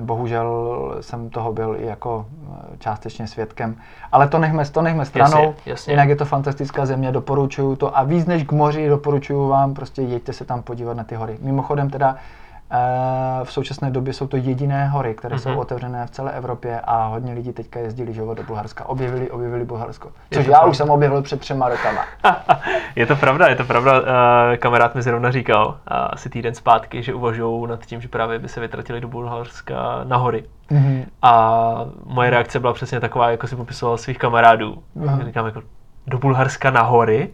S2: Bohužel jsem toho byl i jako eh, částečně svědkem. Ale to nechme, to nechme stranou.
S1: Jasně, jasně.
S2: Jinak je to fantastická země, doporučuju to. A víc než k moři doporučuju vám, prostě jeďte se tam podívat na ty hory. Mimochodem teda v současné době jsou to jediné hory, které
S1: Mhm.
S2: jsou otevřené v celé Evropě a hodně lidí teďka jezdí lyžovat do Bulharska. Objevili, objevili Bulharsko. Což já
S1: pravda.
S2: už jsem objevil před třema rokama.
S1: je to pravda, je to pravda. Eh, Kamarád mi zrovna říkal eh, asi týden zpátky, že uvažují nad tím, že právě by se vytratili do Bulharska na hory.
S2: Mhm.
S1: A moje reakce byla přesně taková, jako si popisoval svých kamarádů.
S2: Aha.
S1: Říkám jako, do Bulharska na hory.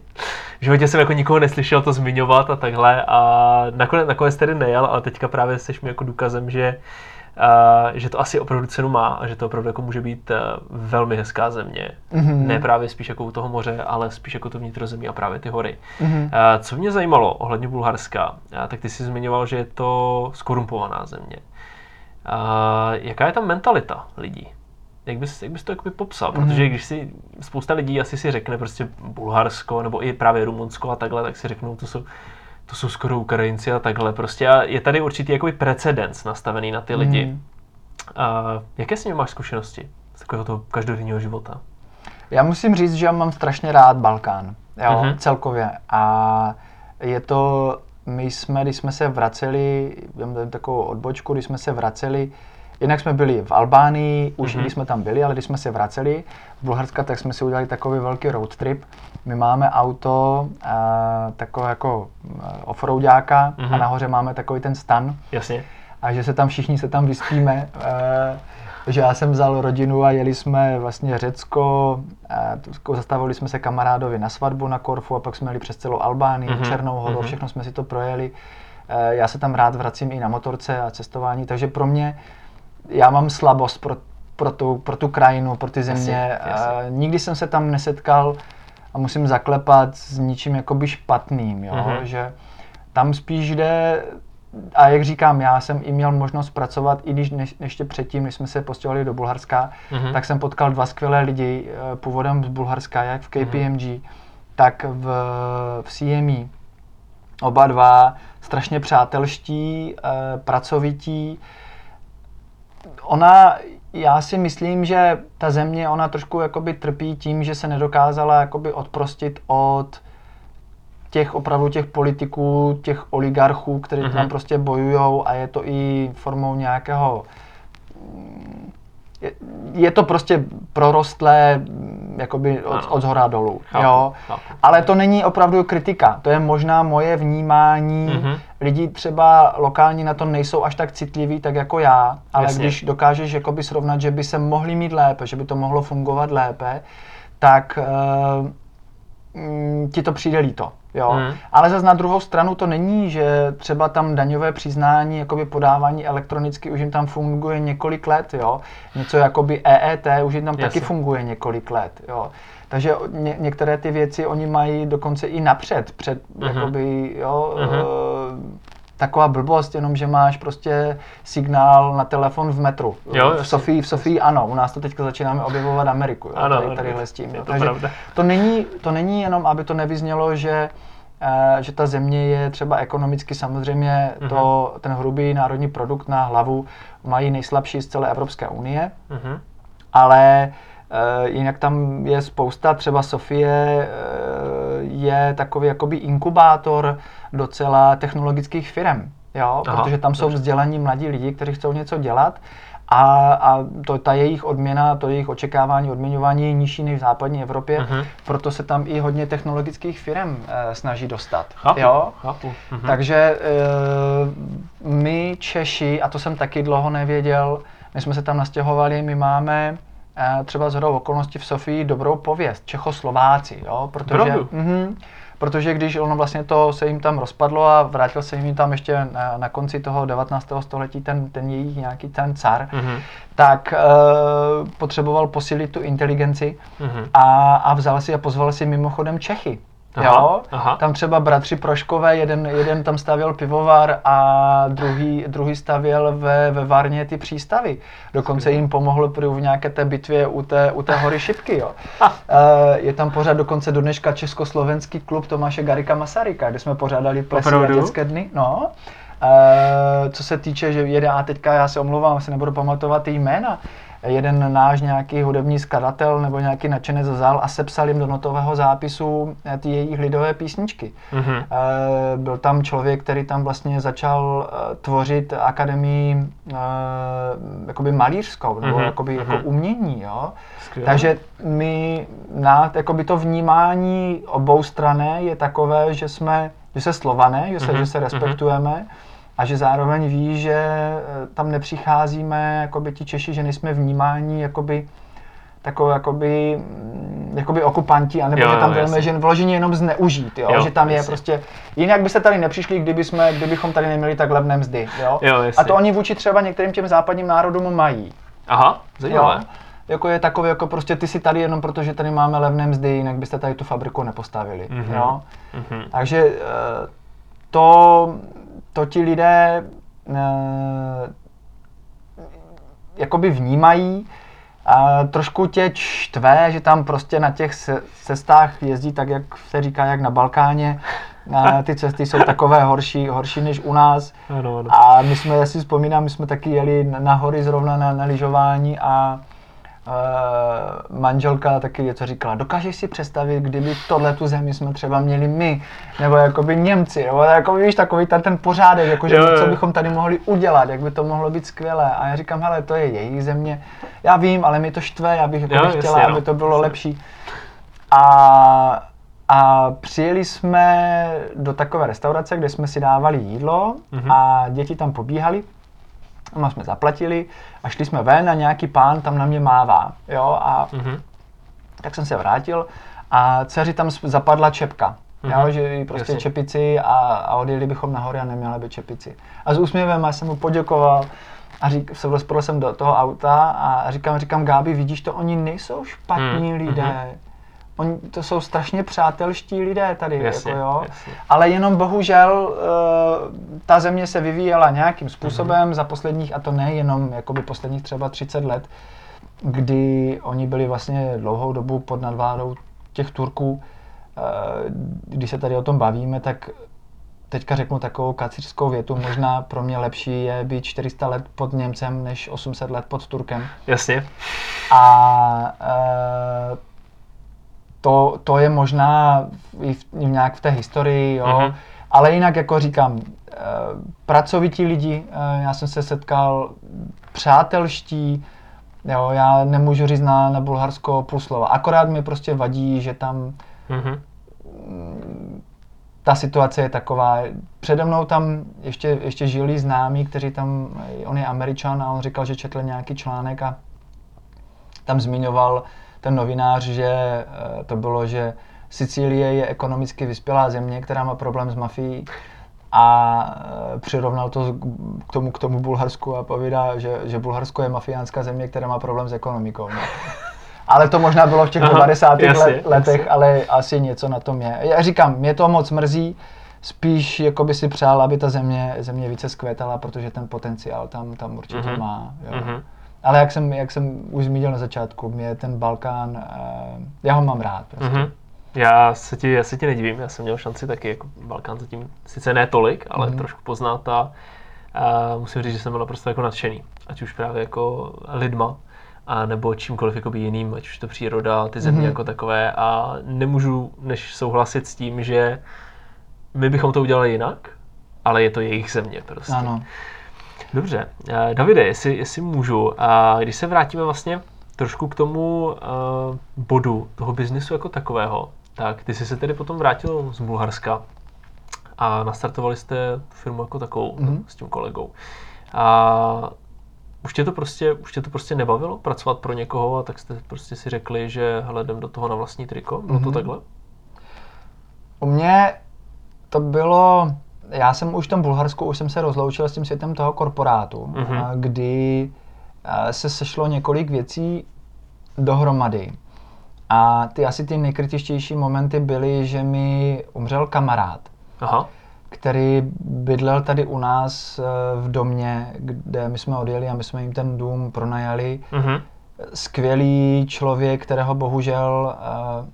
S1: V životě jsem jako nikoho neslyšel to zmiňovat a takhle a nakonec, nakonec tedy nejel, ale teďka právě jsi mi jako důkazem, že, uh, že to asi opravdu cenu má a že to opravdu jako může být uh, velmi hezká země.
S2: Mhm.
S1: Ne právě spíš jako u toho moře, ale spíš jako to vnitrozemí a právě ty hory.
S2: Mhm.
S1: Uh, co mě zajímalo ohledně Bulharska, uh, tak ty jsi zmiňoval, že je to skorumpovaná země. Uh, jaká je tam mentalita lidí? Jak bys, jak bys to jakoby popsal?
S2: Mhm.
S1: Protože když si spousta lidí asi si řekne prostě Bulharsko nebo i právě Rumunsko a takhle, tak si řeknou, to jsou, to jsou skoro Ukrajinci a takhle. Prostě a je tady určitý jakoby precedens nastavený na ty lidi.
S2: Mhm.
S1: A jaké s nimi máš zkušenosti z takového toho každodenního života?
S2: Já musím říct, že já mám strašně rád Balkán, jo,
S1: Mhm.
S2: celkově. A je to, my jsme, když jsme se vraceli, mám tady takovou odbočku, když jsme se vraceli, jinak jsme byli v Albánii, už
S1: Mhm.
S2: když jsme tam byli, ale když jsme se vraceli z Bulharska, tak jsme si udělali takový velký road trip. My máme auto, a, takové jako a, offroadáka
S1: Mhm.
S2: a nahoře máme takový ten stan,
S1: Jasně.
S2: a že se tam všichni se tam vyspíme. eh, že já jsem vzal rodinu a jeli jsme vlastně Řecko, eh, to- zastavili jsme se kamarádovi na svatbu na Korfu a pak jsme jeli přes celou Albánii,
S1: Mhm,
S2: Černou horu,
S1: mhm.
S2: všechno jsme si to projeli. Eh, Já se tam rád vracím i na motorce a cestování, takže pro mě, já mám slabost pro, pro, tu, pro tu krajinu, pro ty země.
S1: Jasně, jasně.
S2: Nikdy jsem se tam nesetkal a musím zaklepat s ničím jakoby špatným, jo?
S1: Mhm.
S2: že tam spíš jde, a jak říkám, já jsem i měl možnost pracovat, i když než, ještě předtím, než jsme se postěhovali do Bulharska,
S1: Mhm.
S2: tak jsem potkal dva skvělé lidi eh, původem z Bulharska, jak v KPMG, tak v, v CME. Oba dva strašně přátelští, eh, pracovití. Ona, já si myslím, že ta země, ona trošku jakoby trpí tím, že se nedokázala jakoby odprostit od těch opravdu těch politiků, těch oligarchů, kteří
S1: Mhm.
S2: tam prostě bojujou a je to i formou nějakého je, to prostě prorostlé mm, jakoby od,
S1: Ano.
S2: od zhora dolů.
S1: Chápu,
S2: jo?
S1: chápu.
S2: Ale to není opravdu kritika, to je možná moje vnímání.
S1: Mhm.
S2: Lidi třeba lokální na to nejsou až tak citliví, tak jako já, ale
S1: Jasně.
S2: když dokážeš jakoby srovnat, že by se mohli mít lépe, že by to mohlo fungovat lépe, tak uh, ti to přijde líto. Jo?
S1: Mhm.
S2: Ale zase na druhou stranu to není, že třeba tam daňové přiznání, jakoby podávání elektronicky už jim tam funguje několik let, jo. Něco jakoby EET už jim tam taky
S1: Jasně.
S2: funguje několik let, jo. Takže ně, některé ty věci oni mají dokonce i napřed, před,
S1: Mhm.
S2: jakoby, jo,
S1: Mhm.
S2: eh, taková blbost, jenom že máš prostě signál na telefon v metru.
S1: Jo,
S2: v. Sofii, v Sofii ano, u nás to teďka začínáme objevovat Ameriku, jo,
S1: Ano,
S2: tady, tadyhle s tím.
S1: To
S2: Takže
S1: pravda.
S2: to není, to není jenom, aby to nevyznělo, že že ta země je třeba ekonomicky samozřejmě to, ten hrubý národní produkt na hlavu mají nejslabší z celé Evropské unie,
S1: Mhm.
S2: ale eh, jinak tam je spousta, třeba Sofie eh, je takový jakoby inkubátor docela technologických firm, jo,
S1: Aha,
S2: protože tam jsou vzdělaní mladí lidi, kteří chcou něco dělat a, a to, ta jejich odměna, to jejich očekávání, odměňování je nižší než v západní Evropě,
S1: Mhm.
S2: proto se tam i hodně technologických firm eh, snaží dostat.
S1: Chápu,
S2: Jo?
S1: chápu. Mhm.
S2: Takže eh, my Češi, a to jsem taky dlouho nevěděl, my jsme se tam nastěhovali, my máme eh, třeba z hodou okolností v Sofii dobrou pověst, Čechoslováci, jo, protože,
S1: Opravdu?
S2: Protože když ono vlastně to se jim tam rozpadlo a vrátil se jim tam ještě na, na konci toho 19. století ten, ten jejich nějaký ten car,
S1: Mhm.
S2: tak eh, potřeboval posílit tu inteligenci
S1: Mhm.
S2: a, a vzal si a pozval si mimochodem Čechy.
S1: Aha,
S2: jo?
S1: aha.
S2: Tam třeba bratři Proškové, jeden, jeden tam stavěl pivovar a druhý, druhý stavěl ve, ve Varně ty přístavy. Dokonce jim pomohl prý v nějaké té bitvě u té, u té hory Šipky. Jo. Eh, Je tam pořád dokonce do dneška československý klub Tomáše Garika Masaryka, kde jsme pořádali plesy dětské dny. No. Eh, co se týče, že jede, a teďka já se omlouvám, asi nebudu pamatovat ty jména, jeden náš nějaký hudební skladatel nebo nějaký nadšenec vzal a sepsal jim do notového zápisu eh, ty jejich lidové písničky.
S1: Mhm.
S2: Eh, Byl tam člověk, který tam vlastně začal eh, tvořit akademii jakoby malířskou, nebo
S1: Mhm,
S2: jakoby jako
S1: mhm.
S2: umění, jo.
S1: Skvěle.
S2: Takže my na jakoby to vnímání obou strané je takové, že jsme, že se slované, že se,
S1: Mhm,
S2: že se
S1: mhm.
S2: respektujeme a že zároveň ví, že eh, tam nepřicházíme jakoby ti Češi, že nejsme vnímáni jakoby takové jakoby, mm, jakoby okupanti, anebo
S1: Jo,
S2: že tam
S1: jasně.
S2: že vložení jenom zneužít, jo?
S1: Jo,
S2: že tam je
S1: jasně.
S2: prostě, jinak byste tady nepřišli, kdyby jsme, kdybychom tady neměli tak levné mzdy, jo?
S1: Jo,
S2: a to oni vůči třeba některým těm západním národům mají.
S1: Aha, zajímavé.
S2: Jako je takový, jako prostě ty si tady jenom proto, že tady máme levné mzdy, jinak byste tady tu fabriku nepostavili.
S1: Mhm.
S2: Jo?
S1: Mhm.
S2: Takže eh, to, to ti lidé eh, jakoby vnímají, a trošku tě čtve, že tam prostě na těch cestách jezdí tak, jak se říká, jak na Balkáně. A ty cesty jsou takové horší, horší než u nás.
S1: Ano, ano.
S2: A my jsme, já si vzpomínám, my jsme taky jeli na, na hory zrovna na, na lyžování a uh, manželka taky něco říkala, dokážeš si představit, kdyby tohle tu zemi jsme třeba měli my, nebo jakoby Němci, nebo jako víš, takový ten, ten pořádek, jakože
S1: Jo, jo.
S2: co bychom tady mohli udělat, jak by to mohlo být skvělé. A já říkám, hele, to je jejich země, já vím, ale mi to štve, já bych jako
S1: Jo,
S2: chtěla,
S1: jasně, no.
S2: aby to bylo
S1: Jasně.
S2: lepší. A, a přijeli jsme do takové restaurace, kde jsme si dávali jídlo
S1: Mhm.
S2: a děti tam pobíhali. A jsme zaplatili a šli jsme ven a nějaký pán tam na mě mává. Jo? A
S1: Mhm.
S2: tak jsem se vrátil a dceři tam zapadla čepka.
S1: Mhm.
S2: Jo, že jí prostě
S1: Jasně.
S2: čepici a, a odjeli bychom nahoře a neměla by čepici. A s úsměvem já jsem mu poděkoval a řík, se rozprodal jsem do toho auta a říkám, říkám, Gábi, vidíš to, oni nejsou špatní
S1: Mhm,
S2: lidé. Oni, to jsou strašně přátelští lidé tady,
S1: Jasně,
S2: jako jo.
S1: jasně.
S2: Ale jenom bohužel eh, ta země se vyvíjela nějakým způsobem za posledních, a to ne jenom jakoby posledních třeba 30 let, kdy oni byli vlastně dlouhou dobu pod nadvládou těch Turků. Eh, Když se tady o tom bavíme, tak teďka řeknu takovou kacířskou větu, možná pro mě lepší je být 400 let pod Němcem, než 800 let pod Turkem.
S1: Jasně.
S2: A e, to, to je možná i v, i nějak v té historii, jo.
S1: Mhm.
S2: Ale jinak, jako říkám, e, pracovití lidi, e, já jsem se setkal přátelští, jo, já nemůžu říct na, na Bulharsko půl slova. Akorát mi prostě vadí, že tam
S1: Mhm.
S2: ta situace je taková. Přede mnou tam ještě, ještě žili známí, kteří tam, on je američan a on říkal, že četl nějaký článek a tam zmiňoval ten novinář, že eh, to bylo, že Sicílie je ekonomicky vyspělá země, která má problém s mafií a e, přirovnal to k tomu, k tomu Bulharsku a povídá, že, že Bulharsko je mafiánská země, která má problém s ekonomikou. No. Ale to možná bylo v těch
S1: Aha,
S2: 90.
S1: jasně,
S2: let, letech,
S1: jasně.
S2: ale asi něco na tom je. Já říkám, mě to moc mrzí, spíš jako by si přál, aby ta země, země více zkvétala, protože ten potenciál tam, tam určitě
S1: Mhm.
S2: má. Jo.
S1: Mhm.
S2: Ale jak jsem, jak jsem už zmínil na začátku, mě ten Balkán, eh, já ho mám rád. Prostě.
S1: Mhm. Já se, ti, já se ti nedivím, já jsem měl šanci taky jako Balkán zatím, sice ne tolik, ale
S2: Mhm.
S1: trošku poznat a, a musím říct, že jsem byl naprosto jako nadšený, ať už právě jako lidma, a nebo čímkoliv jakoby jiným, ať už to příroda, ty země
S2: Mhm.
S1: jako takové a nemůžu než souhlasit s tím, že my bychom to udělali jinak, ale je to jejich země prostě.
S2: Ano.
S1: Dobře. Eh, Davide, jestli, jestli můžu, a když se vrátíme vlastně trošku k tomu uh, bodu toho biznisu jako takového, tak ty jsi se tedy potom vrátil z Bulharska a nastartovali jste firmu jako takovou
S2: Mhm.
S1: s tím kolegou. A už tě, to prostě, už tě to prostě nebavilo pracovat pro někoho a tak jste prostě si řekli, že hele, jdem do toho na vlastní triko? Bylo to
S2: Mhm.
S1: takhle?
S2: U mě to bylo, já jsem už v tom Bulharsku, už jsem se rozloučil s tím světem toho korporátu,
S1: Mhm.
S2: a kdy se sešlo několik věcí dohromady. A ty asi ty nejkritičtější momenty byly, že mi umřel kamarád,
S1: Aha.
S2: který bydlel tady u nás eh, v domě, kde my jsme odjeli a my jsme jim ten dům pronajali.
S1: Mhm.
S2: Skvělý člověk, kterého bohužel, eh,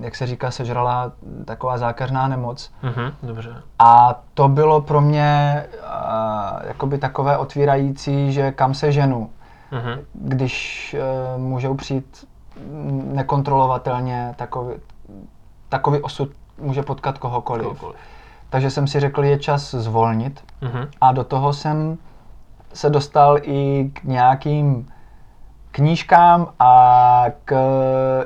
S2: jak se říká, sežrala taková zákeřná nemoc.
S1: Mhm. Dobře.
S2: A to bylo pro mě uh, jakoby takové otvírající, že kam se ženu,
S1: Mhm.
S2: když uh, můžou přijít nekontrolovatelně takový, takový osud může potkat kohokoliv.
S1: Kohokoliv.
S2: Takže jsem si řekl, je čas zvolnit
S1: Mhm.
S2: a do toho jsem se dostal i k nějakým knížkám a k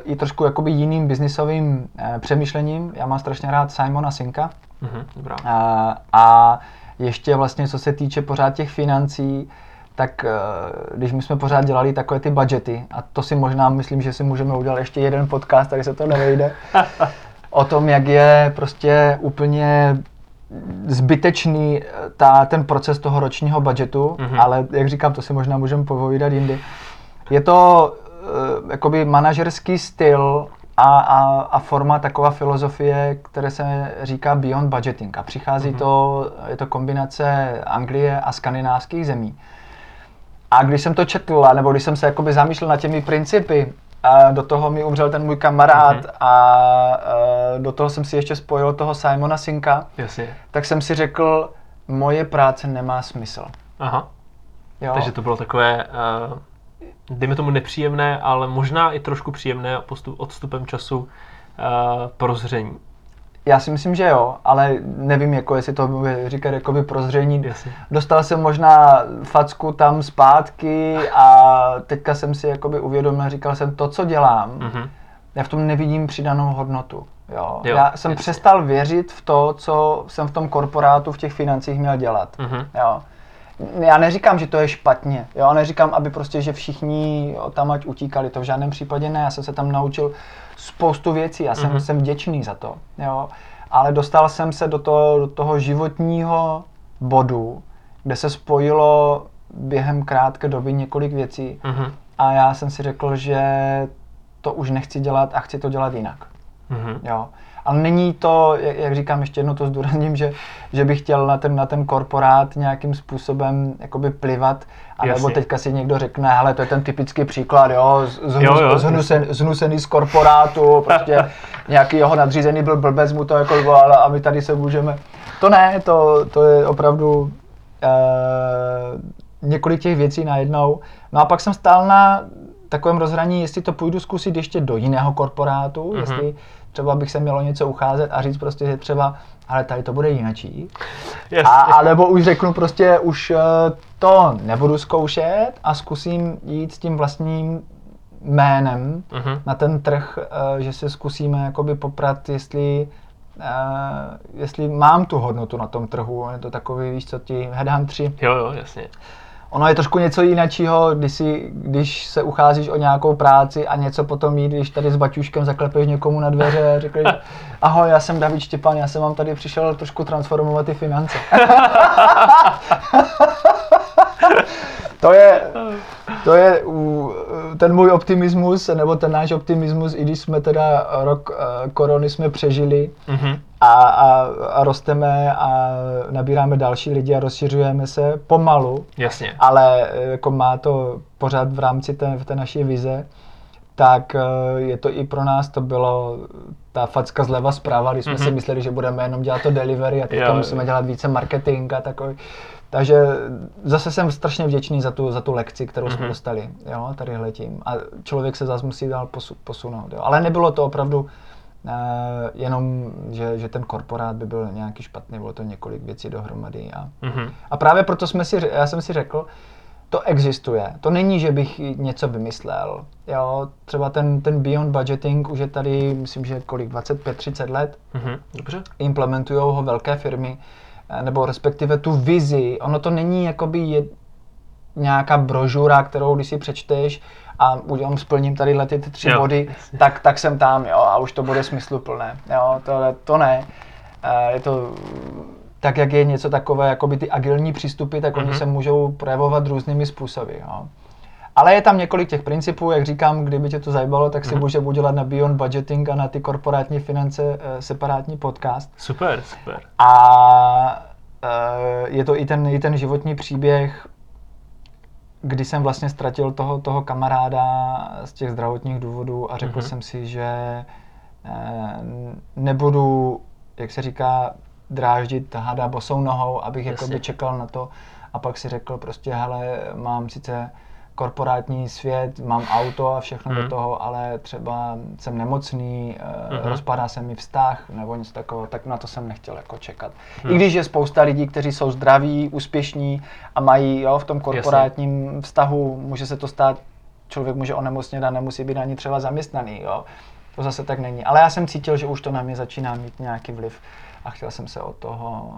S2: i trošku jakoby jiným biznisovým eh, přemýšlením. Já mám strašně rád Simona Sinka,
S1: Mhm. Dobrá.
S2: a, a ještě vlastně, co se týče pořád těch financí, tak eh, když my jsme pořád dělali takové ty budgety, a to si možná myslím, že si můžeme udělat ještě jeden podcast, tady se to nevejde, o tom, jak je prostě úplně zbytečný eh, ta, ten proces toho ročního budgetu,
S1: Mhm.
S2: ale jak říkám, to si možná můžeme povídat jindy. Je to uh, jakoby manažerský styl a, a, a forma taková filozofie, které se říká beyond budgeting. A přichází
S1: Mhm.
S2: to, je to kombinace Anglie a skandinávských zemí. A když jsem to četl, nebo když jsem se jakoby zamýšlel nad těmi principy, a do toho mi umřel ten můj kamarád
S1: Mhm.
S2: a e, do toho jsem si ještě spojil toho Simona Sinka,
S1: Jasně.
S2: tak jsem si řekl, moje práce nemá smysl.
S1: Aha.
S2: Jo?
S1: Takže to bylo takové, uh, dejme tomu nepříjemné, ale možná i trošku příjemné postup, odstupem času uh, prozření.
S2: Já si myslím, že jo, ale nevím, jako jestli to bude říkat jakoby prozření.
S1: Jasně.
S2: Dostal jsem možná facku tam zpátky a teďka jsem si jakoby uvědomil, říkal jsem, to, co dělám,
S1: Mhm.
S2: já v tom nevidím přidanou hodnotu. Jo.
S1: Jo,
S2: já jsem
S1: jasně.
S2: přestal věřit v to, co jsem v tom korporátu, v těch financích měl dělat.
S1: Mhm.
S2: Jo. Já neříkám, že to je špatně. Jo, neříkám, aby prostě, že všichni jo, tam ať utíkali. To v žádném případě ne. Já jsem se tam naučil spoustu věcí. Já jsem,
S1: Mhm.
S2: jsem vděčný za to. Jo. Ale dostal jsem se do toho, do toho životního bodu, kde se spojilo během krátké doby několik věcí.
S1: Mhm.
S2: A já jsem si řekl, že to už nechci dělat a chci to dělat jinak.
S1: Mhm.
S2: Jo. Ale není to, jak, říkám, ještě jednou to zdůrazním, že, že bych chtěl na ten, na ten korporát nějakým způsobem jakoby plivat, a nebo teďka si někdo řekne, hele, to je ten typický příklad, jo, z- zhnus,
S1: Jo, jo,
S2: zhnusen, zhnusený z korporátu, prostě nějaký jeho nadřízený byl blbec, mu to jako ale a my tady se můžeme. To ne, to, to je opravdu eh, několik těch věcí najednou. No a pak jsem stál na takovém rozhraní, jestli to půjdu zkusit ještě do jiného korporátu,
S1: Mhm.
S2: mm-hmm. jestli třeba bych se mělo něco ucházet a říct prostě, že třeba, ale tady to bude jinačí.
S1: Jasně.
S2: A, a nebo už řeknu prostě, už eh, to nebudu zkoušet a zkusím jít s tím vlastním jménem
S1: Mhm.
S2: na ten trh, eh, že se zkusíme jakoby poprat, jestli, eh, jestli mám tu hodnotu na tom trhu. Je to takový, víš co, ti headhuntři,
S1: Jo, jo, jasně.
S2: Ono je trošku něco jiného, když, si, když se ucházíš o nějakou práci a něco potom jít, když tady s baťuškem zaklepeš někomu na dveře a řekneš, ahoj, já jsem David Štěpán, já jsem vám tady přišel trošku transformovat ty finance. to je, to je u, ten můj optimismus, nebo ten náš optimismus, i když jsme teda rok eh, korony jsme přežili
S1: Mhm.
S2: a, a, a rosteme a nabíráme další lidi a rozšiřujeme se pomalu,
S1: Jasně.
S2: ale eh, jako má to pořád v rámci té, té naší vize, tak eh, je to i pro nás, to bylo ta facka zleva zprava, když jsme
S1: Mhm.
S2: si mysleli, že budeme jenom dělat to delivery a
S1: Jo,
S2: musíme dělat více marketing a takový. Takže zase jsem strašně vděčný za tu, za tu lekci, kterou jsme
S1: Mhm.
S2: dostali, jo, tady tím. A člověk se zase musí dál posu, posunout. Jo. Ale nebylo to opravdu eh, jenom, že, že ten korporát by byl nějaký špatný, bylo to několik věcí dohromady. A,
S1: Mhm.
S2: a právě proto jsme si, já jsem si řekl, to existuje. To není, že bych něco vymyslel. Jo, třeba ten, ten beyond budgeting už je tady, myslím, že kolik, 25-30 let.
S1: Mhm. Dobře.
S2: Implementují ho velké firmy, eh, nebo respektive tu vizi. Ono to není jakoby je, nějaká brožura, kterou když si přečteš a udělám, splním tady ty, ty tři
S1: Jo.
S2: body, tak, tak jsem tam, jo, a už to bude smysluplné. Jo, to, to ne. Eh, Je to tak, jak je něco takové, jakoby ty agilní přístupy, tak oni
S1: Mhm.
S2: se můžou projevovat různými způsoby. Jo. Ale je tam několik těch principů, jak říkám, kdyby tě to zajímalo, tak si
S1: Mhm.
S2: může udělat na Beyond Budgeting a na ty korporátní finance eh, separátní podcast.
S1: Super, super.
S2: A eh, je to i ten, i ten životní příběh, kdy jsem vlastně ztratil toho, toho kamaráda z těch zdravotních důvodů a řekl
S1: Mhm.
S2: jsem si, že eh, nebudu, jak se říká, dráždit hada bosou nohou, abych
S1: Jasně.
S2: jakoby čekal na to a pak si řekl prostě, hele, mám sice korporátní svět, mám auto a všechno
S1: Mhm.
S2: do toho, ale třeba jsem nemocný,
S1: Mhm.
S2: rozpadá se mi vztah nebo něco takového, tak na to jsem nechtěl jako čekat.
S1: Mhm.
S2: I když je spousta lidí, kteří jsou zdraví, úspěšní a mají jo, v tom korporátním vztahu, může se to stát, člověk může onemocnět a nemusí být ani třeba zaměstnaný. Jo. To zase tak není. Ale já jsem cítil, že už to na mě začíná mít nějaký vliv a chtěl jsem se od toho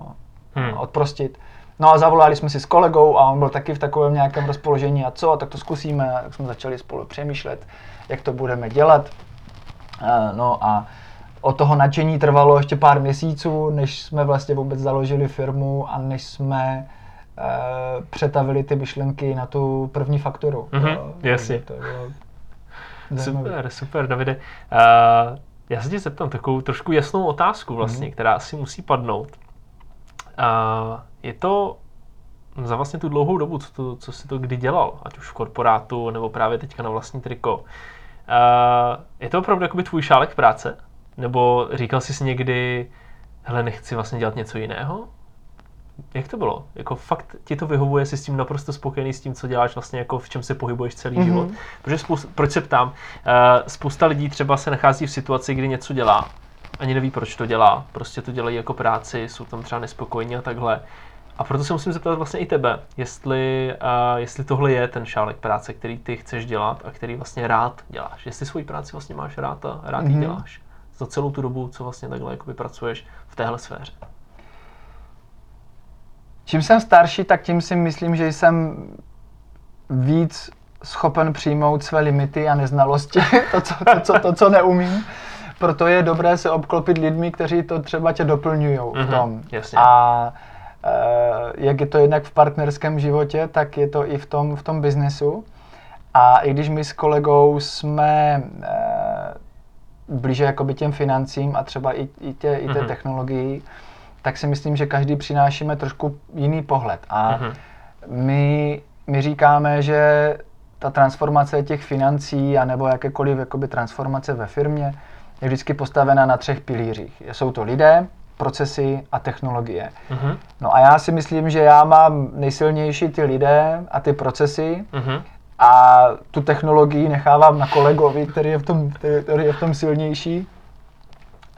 S1: Hmm.
S2: odprostit. No a zavolali jsme si s kolegou a on byl taky v takovém nějakém rozpoložení a co, tak to zkusíme. Tak jsme začali spolu přemýšlet, jak to budeme dělat. Eh, No a od toho nadšení trvalo ještě pár měsíců, než jsme vlastně vůbec založili firmu a než jsme eh, přetavili ty myšlenky na tu první fakturu.
S1: Mhm,
S2: Jo,
S1: jasně.
S2: To bylo.
S1: Super, super, Davide. Uh, já se tě zeptám takovou trošku jasnou otázku vlastně,
S2: Mhm.
S1: která asi musí padnout. Uh, je to za vlastně tu dlouhou dobu, co, to, co jsi to kdy dělal, ať už v korporátu, nebo právě teďka na vlastní triko. Uh, je to opravdu jakoby tvůj šálek práce? Nebo říkal jsi si někdy, hele, nechci vlastně dělat něco jiného? Jak to bylo? Jako fakt ti to vyhovuje, jsi s tím naprosto spokojený s tím, co děláš vlastně, jako v čem se pohybuješ celý
S2: Mhm.
S1: život? Protože spousta, proč se ptám, uh, spousta lidí třeba se nachází v situaci, kdy něco dělá, ani neví, proč to dělá, prostě to dělají jako práci, jsou tam třeba nespokojení a takhle. A proto se musím zeptat vlastně i tebe, jestli, uh, jestli tohle je ten šálek práce, který ty chceš dělat a který vlastně rád děláš. Jestli svoji práci vlastně máš rád a rád ji
S2: Mhm.
S1: děláš. Za celou tu dobu, co vlastně takhle jakoby pracuješ v téhle sféře.
S2: Čím jsem starší, tak tím si myslím, že jsem víc schopen přijmout své limity a neznalosti, to, co, to, co, to, co neumím. Proto je dobré se obklopit lidmi, kteří to třeba tě doplňují v
S1: Mhm,
S2: tom.
S1: jasně.
S2: A e, jak je to jednak v partnerském životě, tak je to i v tom, v tom biznesu. A i když my s kolegou jsme e, blíže jakoby těm financím a třeba i, i, tě, i té
S1: Mhm.
S2: technologii, tak si myslím, že každý přinášíme trošku jiný pohled. A
S1: Mhm.
S2: my, my říkáme, že ta transformace těch financí anebo jakékoliv jakoby transformace ve firmě je vždycky postavena na třech pilířích. Jsou to lidé, procesy a technologie.
S1: Mhm.
S2: No a já si myslím, že já mám nejsilnější ty lidé a ty procesy
S1: Mhm.
S2: a tu technologii nechávám na kolegovi, který je v tom, který je v tom silnější.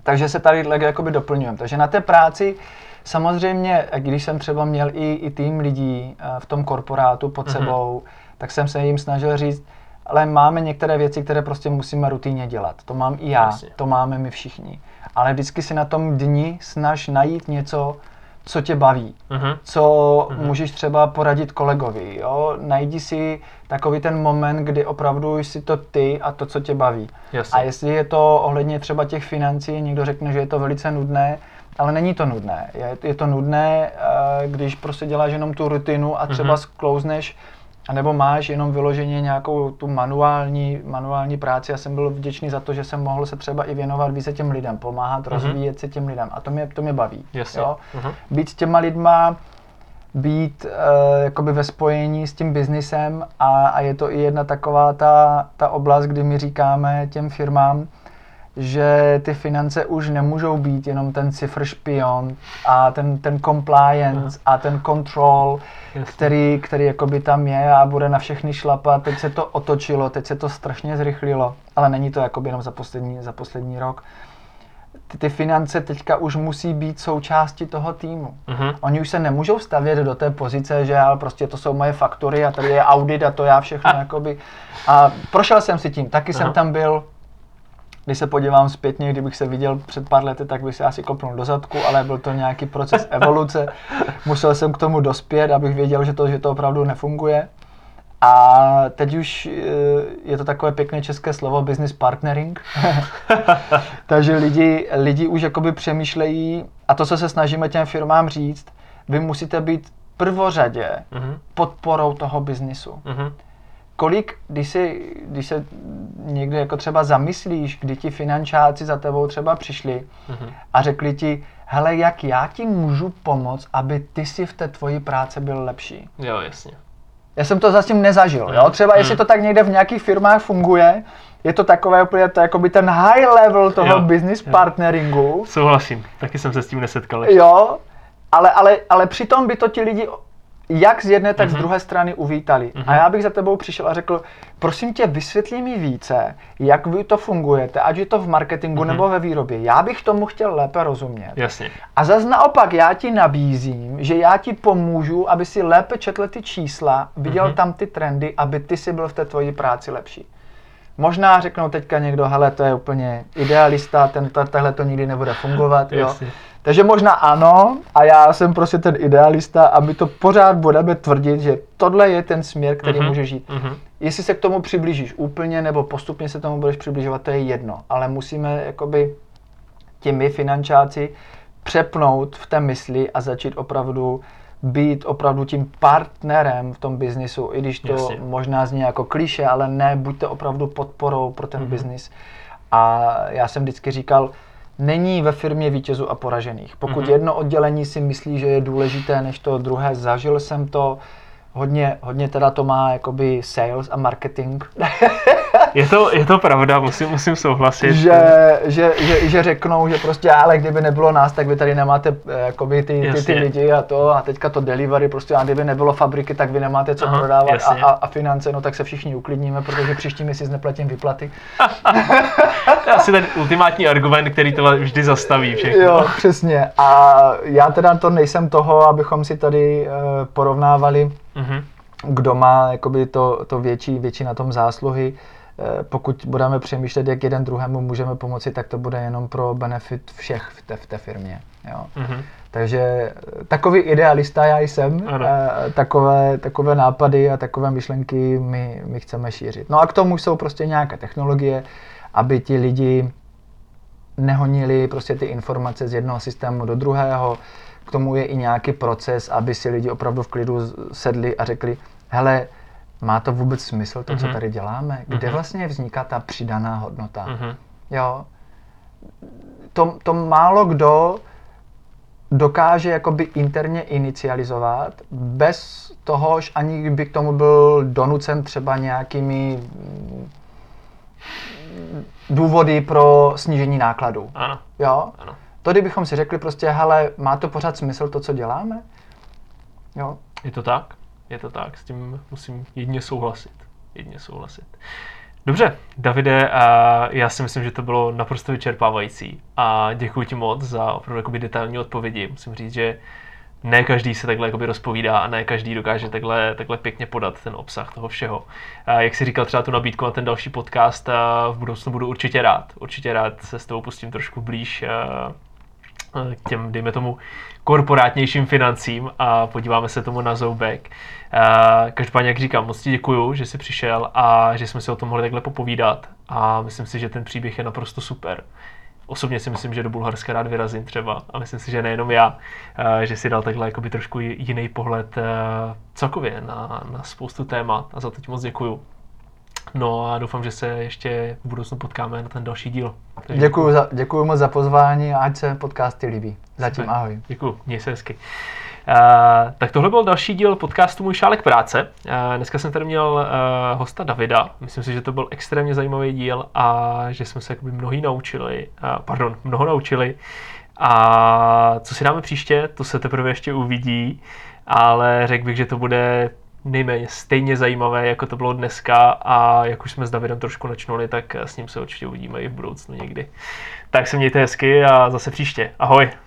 S2: Takže se tady jakoby doplňujeme. Takže na té práci samozřejmě, když jsem třeba měl i, i tým lidí eh, v tom korporátu pod
S1: Mhm.
S2: sebou, tak jsem se jim snažil říct, ale máme některé věci, které prostě musíme rutinně dělat. To mám i já,
S1: Jasně.
S2: to máme my všichni. Ale vždycky si na tom dni snaž najít něco, co tě baví,
S1: Mhm.
S2: co můžeš třeba poradit kolegovi. Jo? Najdi si takový ten moment, kdy opravdu jsi to ty a to, co tě baví.
S1: Jasně.
S2: A jestli je to ohledně třeba těch financí, někdo řekne, že je to velice nudné, ale není to nudné. Je, je to nudné, eh, když prostě děláš jenom tu rutinu a třeba
S1: Mhm.
S2: sklouzneš, anebo máš jenom vyloženě nějakou tu manuální, manuální práci. Já jsem byl vděčný za to, že jsem mohl se třeba i věnovat více těm lidem, pomáhat, rozvíjet se těm lidem. A to mě, to mě baví.
S1: Jasně.
S2: Jo?
S1: Mhm.
S2: Být s těma lidma, být uh, jakoby ve spojení s tím biznisem a, a je to i jedna taková ta, ta oblast, kdy my říkáme těm firmám, že ty finance už nemůžou být jenom ten cifr špion a ten, ten compliance a ten control,
S1: Jasně.
S2: který, který jakoby tam je a bude na všechny šlapat. Teď se to otočilo, teď se to strašně zrychlilo, ale není to jakoby jenom za poslední, za poslední rok. Ty, ty finance teďka už musí být součástí toho týmu.
S1: Mhm.
S2: Oni už se nemůžou stavět do té pozice, že ale prostě to jsou moje faktury a tady je audit a to já všechno jakoby. A prošel jsem si tím, taky jsem
S1: Aha.
S2: tam byl, když se podívám zpětně, kdybych se viděl před pár lety, tak bych se asi kopnul do zadku, ale byl to nějaký proces evoluce. Musel jsem k tomu dospět, abych věděl, že to, že to opravdu nefunguje. A teď už eh, je to takové pěkné české slovo business partnering. Takže lidi, lidi už jakoby přemýšlejí, a to, co se snažíme těm firmám říct, vy musíte být prvořadě
S1: Mhm.
S2: podporou toho biznisu.
S1: Mhm.
S2: Kolik, když, si, když se někde jako třeba zamyslíš, kdy ti finančáci za tebou třeba přišli
S1: Mhm.
S2: a řekli ti, hele, jak já ti můžu pomoct, aby ty si v té tvoji práci byl lepší.
S1: Jo, jasně.
S2: Já jsem to zatím nezažil, jo? Třeba jestli
S1: Mm.
S2: to tak někde v nějakých firmách funguje, je to takové úplně, to jakoby ten high level toho
S1: Jo,
S2: business
S1: jo.
S2: partneringu,
S1: Souhlasím, taky jsem se s tím nesetkal. ještě.
S2: jo, ale, ale, ale přitom by to ti lidi jak z jedné, tak z
S1: Mhm.
S2: druhé strany uvítali. A já bych za tebou přišel a řekl, prosím tě, vysvětli mi více, jak vy to fungujete, ať je to v marketingu
S1: Mhm.
S2: nebo ve výrobě. Já bych tomu chtěl lépe rozumět.
S1: Jasně.
S2: A zase naopak já ti nabízím, že já ti pomůžu, aby si lépe četl ty čísla, viděl
S1: Mhm.
S2: tam ty trendy, aby ty si byl v té tvoji práci lepší. Možná řeknou teďka někdo, hele, to je úplně idealista, ten, ta- tahle to nikdy nebude fungovat. Jo. Takže možná ano, a já jsem prostě ten idealista a my to pořád budeme tvrdit, že tohle je ten směr, který
S1: Mhm.
S2: může žít.
S1: Mhm.
S2: Jestli se k tomu přiblížíš úplně nebo postupně se tomu budeš přibližovat, to je jedno. Ale musíme jakoby ti my finančáci přepnout v té mysli a začít opravdu být opravdu tím partnerem v tom biznisu, i když to
S1: Jasně.
S2: možná zní jako kliše, ale ne, buďte opravdu podporou pro ten
S1: Mhm.
S2: biznis. A já jsem vždycky říkal, není ve firmě vítězů a poražených. Pokud
S1: Mhm.
S2: jedno oddělení si myslí, že je důležité než to druhé, zažil jsem to, hodně, hodně teda to má jakoby sales a marketing,
S1: Je to, je to pravda, musím, musím souhlasit.
S2: že, že, že, že řeknou, že prostě ale kdyby nebylo nás, tak vy tady nemáte eh, jakoby ty, ty, ty lidi a to a teďka to delivery, prostě a kdyby nebylo fabriky, tak vy nemáte co
S1: Aha,
S2: prodávat a,
S1: jasně.
S2: a, a finance, no tak se všichni uklidníme, protože příští měsíc neplatím vyplaty.
S1: To je asi ten ultimátní argument, který tohle vždy zastaví všechno.
S2: Jo, přesně. A já teda to nejsem toho, abychom si tady eh, porovnávali,
S1: Mhm.
S2: kdo má jakoby to, to větší, větší na tom zásluhy. Eh, Pokud budeme přemýšlet, jak jeden druhému můžeme pomoci, tak to bude jenom pro benefit všech v té, v té firmě. Jo.
S1: Mhm.
S2: Takže eh, takový idealista já jsem,
S1: Ano.
S2: eh, takové, takové nápady a takové myšlenky my, my chceme šířit. No a k tomu jsou prostě nějaké technologie, aby ti lidi nehonili prostě ty informace z jednoho systému do druhého. K tomu je i nějaký proces, aby si lidi opravdu v klidu sedli a řekli, hele, má to vůbec smysl, to, co
S1: Mhm.
S2: tady děláme? Kde
S1: Mhm.
S2: vlastně vzniká ta přidaná hodnota?
S1: Mhm.
S2: Jo. To, to málo kdo dokáže jakoby interně inicializovat bez toho, že ani by k tomu byl donucen třeba nějakými mm, důvody pro snížení nákladů.
S1: Ano,
S2: Jo?
S1: ano.
S2: To, kdybychom si řekli prostě, hele, má to pořád smysl to, co děláme? Jo?
S1: Je to tak? Je to tak, s tím musím jedině souhlasit. Jedině souhlasit. Dobře, Davide, já si myslím, že to bylo naprosto vyčerpávající a děkuji ti moc za opravdu jakoby detailní odpovědi. Musím říct, že ne každý se takhle jakoby rozpovídá a ne každý dokáže takhle, takhle pěkně podat ten obsah toho všeho. A jak jsi říkal třeba tu nabídku na ten další podcast, v budoucnu budu určitě rád. Určitě rád se s tou pustím trošku blíž k těm, dejme tomu, korporátnějším financím a podíváme se tomu na zoubek. Eh, každopádně, jak říkám, moc ti děkuju, že jsi přišel a že jsme si o tom mohli takhle popovídat a myslím si, že ten příběh je naprosto super. Osobně si myslím, že do Bulharska rád vyrazím třeba a myslím si, že nejenom já, eh, že si dal takhle jakoby trošku jiný pohled eh, celkově na, na spoustu témat a za to ti moc děkuju. No a doufám, že se ještě v budoucnu potkáme na ten další díl.
S2: Takže děkuju, za, děkuju moc za pozvání a ať se podcasty líbí. Zatím
S1: Super.
S2: ahoj.
S1: Děkuju, měj se hezky. Uh, tak tohle byl další díl podcastu Můj šálek práce. Uh, dneska jsem tady měl uh, hosta Davida. Myslím si, že to byl extrémně zajímavý díl a že jsme se jakoby mnohý naučili, uh, pardon, mnoho naučili. A co si dáme příště, to se teprve ještě uvidí, ale řekl bych, že to bude nejméně stejně zajímavé, jako to bylo dneska a jak už jsme s Davidem trošku načnuli, tak s ním se určitě uvidíme i v budoucnu někdy. Tak se mějte hezky a zase příště. Ahoj!